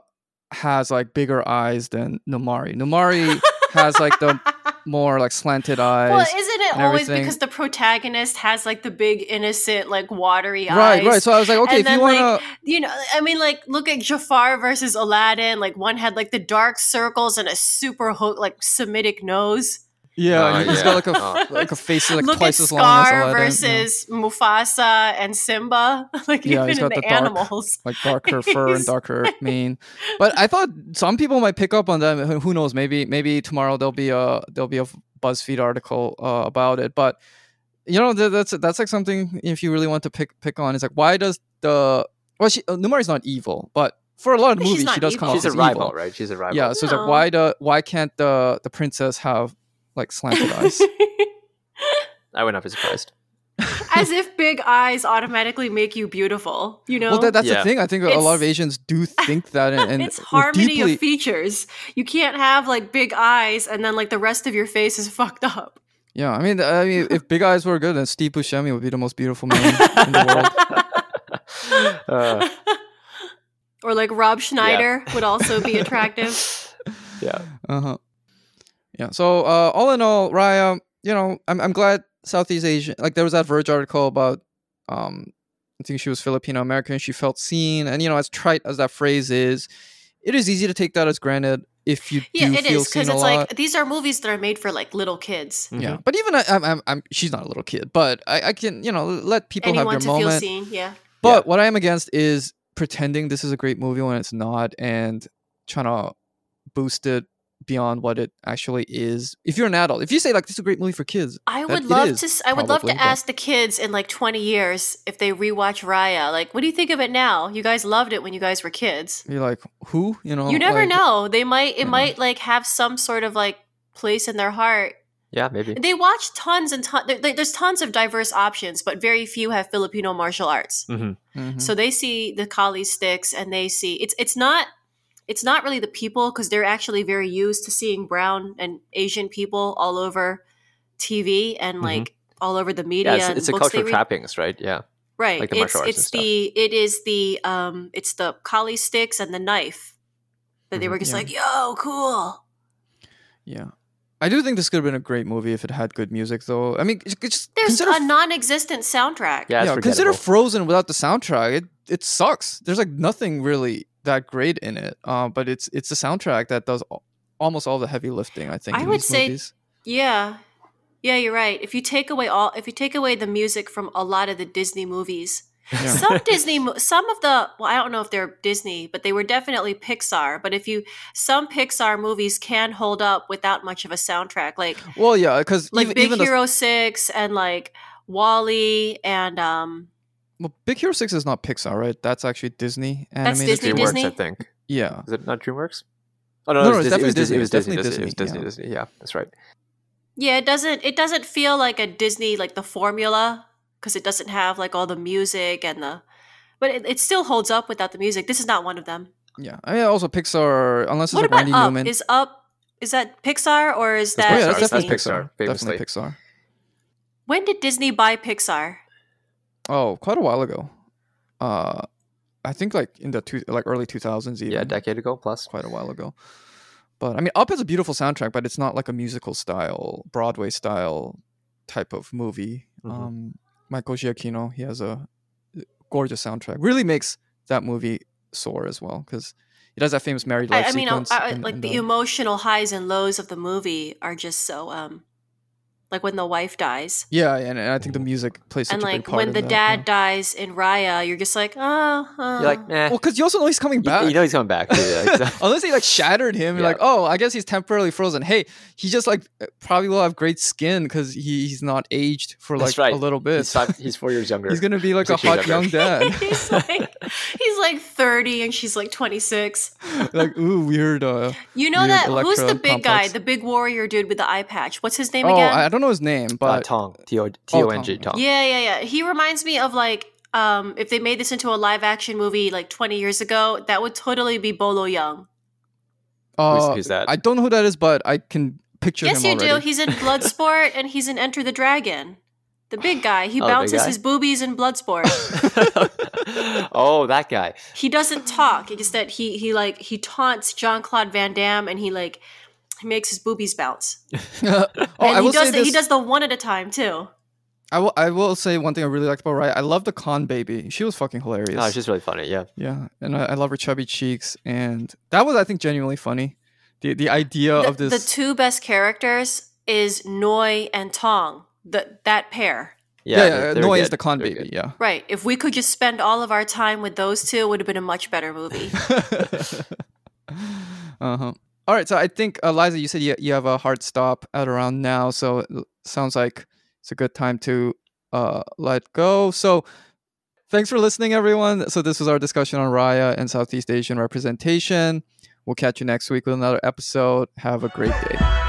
[SPEAKER 1] has like bigger eyes than Namaari. Namaari <laughs> has like the more like slanted eyes.
[SPEAKER 3] Well, isn't it
[SPEAKER 1] and
[SPEAKER 3] always
[SPEAKER 1] everything.
[SPEAKER 3] because the protagonist has like the big innocent, like watery eyes?
[SPEAKER 1] right, right. So I was like, okay,
[SPEAKER 3] And
[SPEAKER 1] if you
[SPEAKER 3] then,
[SPEAKER 1] want
[SPEAKER 3] like,
[SPEAKER 1] to
[SPEAKER 3] you know, I mean, like, look at Jafar versus Aladdin. Like, one had like the dark circles and a super hook, like Semitic nose.
[SPEAKER 1] Yeah,
[SPEAKER 2] uh,
[SPEAKER 1] and he's
[SPEAKER 2] yeah.
[SPEAKER 1] got like a
[SPEAKER 2] Oh.
[SPEAKER 1] like a face like
[SPEAKER 3] look at
[SPEAKER 1] twice as long as
[SPEAKER 3] Scar
[SPEAKER 1] Aladdin. yeah.
[SPEAKER 3] versus Mufasa and Simba. <laughs> Like,
[SPEAKER 1] Yeah,
[SPEAKER 3] even
[SPEAKER 1] he's
[SPEAKER 3] in
[SPEAKER 1] got
[SPEAKER 3] the,
[SPEAKER 1] the dark-
[SPEAKER 3] animals.
[SPEAKER 1] like darker <laughs> fur and darker mane. But I thought some people might pick up on that. Who- Who knows? Maybe maybe tomorrow there'll be a there'll be a BuzzFeed article uh, about it. But you know that, that's that's like something if you really want to pick pick on. It's like why does the well she uh, Namaari's not evil, but for a lot of
[SPEAKER 3] She's
[SPEAKER 1] movies she does come off
[SPEAKER 2] She's a
[SPEAKER 1] as
[SPEAKER 2] rival,
[SPEAKER 1] evil.
[SPEAKER 2] right? She's a rival.
[SPEAKER 1] Yeah, so it's like why do why can't the the princess have like slanted <laughs> eyes? <laughs>
[SPEAKER 2] I would not be surprised. <laughs>
[SPEAKER 3] As if big eyes automatically make you beautiful, you know?
[SPEAKER 1] Well, that, that's
[SPEAKER 2] Yeah.
[SPEAKER 1] the thing. I think a lot of <laughs> Asians do think that, and, and
[SPEAKER 3] it's harmony
[SPEAKER 1] deeply,
[SPEAKER 3] of features. You can't have like big eyes and then like the rest of your face is <laughs> fucked up.
[SPEAKER 1] Yeah, I mean, I mean, if Big Eyes were good, then Steve Buscemi would be the most beautiful man in the world.
[SPEAKER 2] Uh,
[SPEAKER 3] Or like Rob Schneider would also be attractive.
[SPEAKER 2] yeah.
[SPEAKER 1] Uh huh. Yeah. So uh, all in all, Raya, you know, I'm I'm glad Southeast Asian. Like there was that Verge article about, um, I think she was Filipino American. She felt seen, and you know, as trite as that phrase is, it is easy to take that as granted if you
[SPEAKER 3] Yeah,
[SPEAKER 1] do
[SPEAKER 3] it
[SPEAKER 1] feel
[SPEAKER 3] is
[SPEAKER 1] seen
[SPEAKER 3] because
[SPEAKER 1] a
[SPEAKER 3] it's
[SPEAKER 1] lot.
[SPEAKER 3] like these are movies that are made for like little kids.
[SPEAKER 1] yeah,
[SPEAKER 2] Mhm.
[SPEAKER 1] but even I, I'm, I'm, I'm, she's not a little kid, but I, I can, you know, let people
[SPEAKER 3] Anyone
[SPEAKER 1] have
[SPEAKER 3] to
[SPEAKER 1] their
[SPEAKER 3] feel seen, yeah.
[SPEAKER 1] But what I am against is pretending this is a great movie when it's not, and trying to boost it beyond what it actually is. If you're an adult, if you say like this is a great movie for kids,
[SPEAKER 3] I would love
[SPEAKER 1] is,
[SPEAKER 3] to. s- I would love to
[SPEAKER 1] but-
[SPEAKER 3] ask the kids in like 20 years if they rewatch Raya. Like, what do you think of it now? You guys loved it when you guys were kids.
[SPEAKER 1] you're like, who? You know,
[SPEAKER 3] you never
[SPEAKER 1] like,
[SPEAKER 3] know. They might. It
[SPEAKER 1] you know.
[SPEAKER 3] might like have some sort of like place in their heart.
[SPEAKER 2] Yeah, maybe.
[SPEAKER 3] They watch tons and tons. There's tons of diverse options, but very few have Filipino martial arts.
[SPEAKER 2] hmm
[SPEAKER 1] Mhm.
[SPEAKER 3] So they see the Kali sticks and they see it's it's not it's not really the people because they're actually very used to seeing brown and Asian people all over TV and
[SPEAKER 2] Mhm.
[SPEAKER 3] like all over the media.
[SPEAKER 2] Yeah, it's,
[SPEAKER 3] and
[SPEAKER 2] it's a
[SPEAKER 3] books
[SPEAKER 2] culture
[SPEAKER 3] they
[SPEAKER 2] of
[SPEAKER 3] read.
[SPEAKER 2] trappings, right? Yeah.
[SPEAKER 3] right?
[SPEAKER 2] like the
[SPEAKER 3] it's
[SPEAKER 2] martial arts
[SPEAKER 3] it's
[SPEAKER 2] and
[SPEAKER 3] the it is the um it's the Kali sticks and the knife that they
[SPEAKER 2] Mhm.
[SPEAKER 3] were just
[SPEAKER 1] Yeah.
[SPEAKER 3] like yo cool.
[SPEAKER 1] yeah. I do think this could have been a great movie if it had good music, though. I mean, just- just
[SPEAKER 3] There's
[SPEAKER 1] consider
[SPEAKER 3] a non-existent soundtrack.
[SPEAKER 2] Yeah,
[SPEAKER 1] yeah, consider. Frozen without the soundtrack. It it sucks. There's like nothing really that great in it. Uh, but it's it's the soundtrack that does almost all the heavy lifting. I think.
[SPEAKER 3] I would say-
[SPEAKER 1] movies.
[SPEAKER 3] Yeah. Yeah, you're right. If you take away all if you take away the music from a lot of the Disney movies, <laughs>
[SPEAKER 1] Yeah.
[SPEAKER 3] some Disney some of the well, I don't know if they're Disney, but they were definitely Pixar, but if you some Pixar movies can hold up without much of a soundtrack, like
[SPEAKER 1] Well, yeah, because
[SPEAKER 3] like
[SPEAKER 1] even,
[SPEAKER 3] Big
[SPEAKER 1] even the-
[SPEAKER 3] Hero 6 and like WALL-E and um
[SPEAKER 1] well, Big Hero Six is not Pixar, right? That's actually Disney
[SPEAKER 3] That's
[SPEAKER 1] animated.
[SPEAKER 3] Disney,
[SPEAKER 1] film.
[SPEAKER 2] DreamWorks,
[SPEAKER 3] Disney?
[SPEAKER 2] I think.
[SPEAKER 1] Yeah.
[SPEAKER 2] Is it not DreamWorks? Oh no,
[SPEAKER 1] No,
[SPEAKER 2] it
[SPEAKER 1] no,
[SPEAKER 2] was
[SPEAKER 1] it's
[SPEAKER 2] Disney. It was
[SPEAKER 1] definitely
[SPEAKER 2] Disney. It was
[SPEAKER 1] Disney.
[SPEAKER 2] Disney.
[SPEAKER 1] Definitely
[SPEAKER 2] Disney. It was
[SPEAKER 1] Disney,
[SPEAKER 2] Disney. Disney. Yeah, that's right.
[SPEAKER 3] yeah, it doesn't it doesn't feel like a Disney like the formula because it doesn't have like all the music and the but it, it still holds up without the music. This is not one of them.
[SPEAKER 1] Yeah. I mean, also Pixar, unless it's
[SPEAKER 3] What
[SPEAKER 1] like
[SPEAKER 3] about
[SPEAKER 1] Randy
[SPEAKER 3] Up?
[SPEAKER 1] Newman.
[SPEAKER 3] Is Up is that Pixar or is that
[SPEAKER 1] oh, yeah, that's
[SPEAKER 2] That's
[SPEAKER 1] definitely
[SPEAKER 3] Disney?
[SPEAKER 2] Pixar,
[SPEAKER 1] Pixar.
[SPEAKER 2] famously.
[SPEAKER 1] Definitely Pixar.
[SPEAKER 3] When did Disney buy Pixar?
[SPEAKER 1] Oh, quite a while ago. Uh, I think like in the two, like early two thousands. Even
[SPEAKER 2] Yeah, a decade ago plus.
[SPEAKER 1] quite a while ago. But I mean, Up is a beautiful soundtrack, but it's not like a musical style, Broadway style type of movie.
[SPEAKER 2] Mhm.
[SPEAKER 1] Um, Michael Giacchino, he has a gorgeous soundtrack. Really makes that movie soar as well because he does that famous married life
[SPEAKER 3] I, I mean, uh,
[SPEAKER 1] sequence.
[SPEAKER 3] uh,
[SPEAKER 1] in-
[SPEAKER 3] like
[SPEAKER 1] in
[SPEAKER 3] the emotional highs and lows of the movie are just so um, like when the wife dies,
[SPEAKER 1] yeah, and, and I think the music plays such
[SPEAKER 3] and
[SPEAKER 1] a big
[SPEAKER 3] like
[SPEAKER 1] part
[SPEAKER 3] when
[SPEAKER 1] in
[SPEAKER 3] the
[SPEAKER 1] that,
[SPEAKER 3] dad
[SPEAKER 1] yeah.
[SPEAKER 3] dies in Raya, you're just like, oh, uh.
[SPEAKER 2] You're like, nah.
[SPEAKER 1] Well, because you also know he's coming back.
[SPEAKER 2] You know he's coming back. Too, like, <laughs> so-
[SPEAKER 1] Unless he like shattered him, you're
[SPEAKER 2] Yeah.
[SPEAKER 1] like, oh, I guess he's temporarily frozen. Hey, he just like probably will have great skin because he, he's not aged for like
[SPEAKER 2] right.
[SPEAKER 1] a little bit.
[SPEAKER 2] he's, five, he's four years younger.
[SPEAKER 1] He's gonna be like a hot
[SPEAKER 2] younger.
[SPEAKER 1] young <laughs> dad. <laughs>
[SPEAKER 3] he's like he's like 30 and she's like 26.
[SPEAKER 1] like ooh, weird. Uh,
[SPEAKER 3] You know
[SPEAKER 1] Weird
[SPEAKER 3] that who's the
[SPEAKER 1] Electro
[SPEAKER 3] big guy, the big warrior dude with the eye patch? What's his name
[SPEAKER 1] oh,
[SPEAKER 3] again?
[SPEAKER 1] I don't know his name,
[SPEAKER 2] uh,
[SPEAKER 1] but
[SPEAKER 2] Tong. T O T O N G.
[SPEAKER 1] Tong,
[SPEAKER 2] Tong.
[SPEAKER 3] Yeah, yeah, yeah. He reminds me of like um if they made this into a live action movie like 20 years ago, that would totally be Bolo Yeung.
[SPEAKER 1] uh,
[SPEAKER 2] who's that?
[SPEAKER 1] I don't know who that is, but I can picture
[SPEAKER 3] yes,
[SPEAKER 1] him
[SPEAKER 3] you do. He's in <laughs> Bloodsport and he's in Enter the Dragon. The big guy. He
[SPEAKER 2] Oh,
[SPEAKER 3] bounces
[SPEAKER 2] guy?
[SPEAKER 3] his boobies in Bloodsport. <laughs>
[SPEAKER 2] oh, that guy.
[SPEAKER 3] he doesn't talk. It's just that he he like he taunts Jean-Claude Van Damme and he like he makes his boobies bounce. <laughs>
[SPEAKER 1] oh,
[SPEAKER 3] and
[SPEAKER 1] I
[SPEAKER 3] he
[SPEAKER 1] will
[SPEAKER 3] does
[SPEAKER 1] say
[SPEAKER 3] the,
[SPEAKER 1] this.
[SPEAKER 3] he does the one at a time too.
[SPEAKER 1] I will. I will say one thing I really liked about Raya. I love the con baby. She was fucking hilarious.
[SPEAKER 2] Oh, it's just really funny. Yeah.
[SPEAKER 1] yeah, and I, I love her chubby cheeks, and that was, I think, genuinely funny. The the idea
[SPEAKER 3] The,
[SPEAKER 1] of this.
[SPEAKER 3] the two best characters is Noi and Tong. The that pair.
[SPEAKER 1] yeah,
[SPEAKER 2] they're-
[SPEAKER 1] yeah,
[SPEAKER 2] they're
[SPEAKER 1] Noi is the con
[SPEAKER 2] They're
[SPEAKER 1] baby.
[SPEAKER 2] good.
[SPEAKER 1] Yeah.
[SPEAKER 3] Right. If we could just spend all of our time with those two, it would have been a much better movie. <laughs>
[SPEAKER 1] uh huh. All right, so I think Eliza, you said you you have a hard stop at around now, so it sounds like it's a good time to uh let go. So thanks for listening, everyone. So this was our discussion on Raya and Southeast Asian representation. We'll catch you next week with another episode. Have a great day.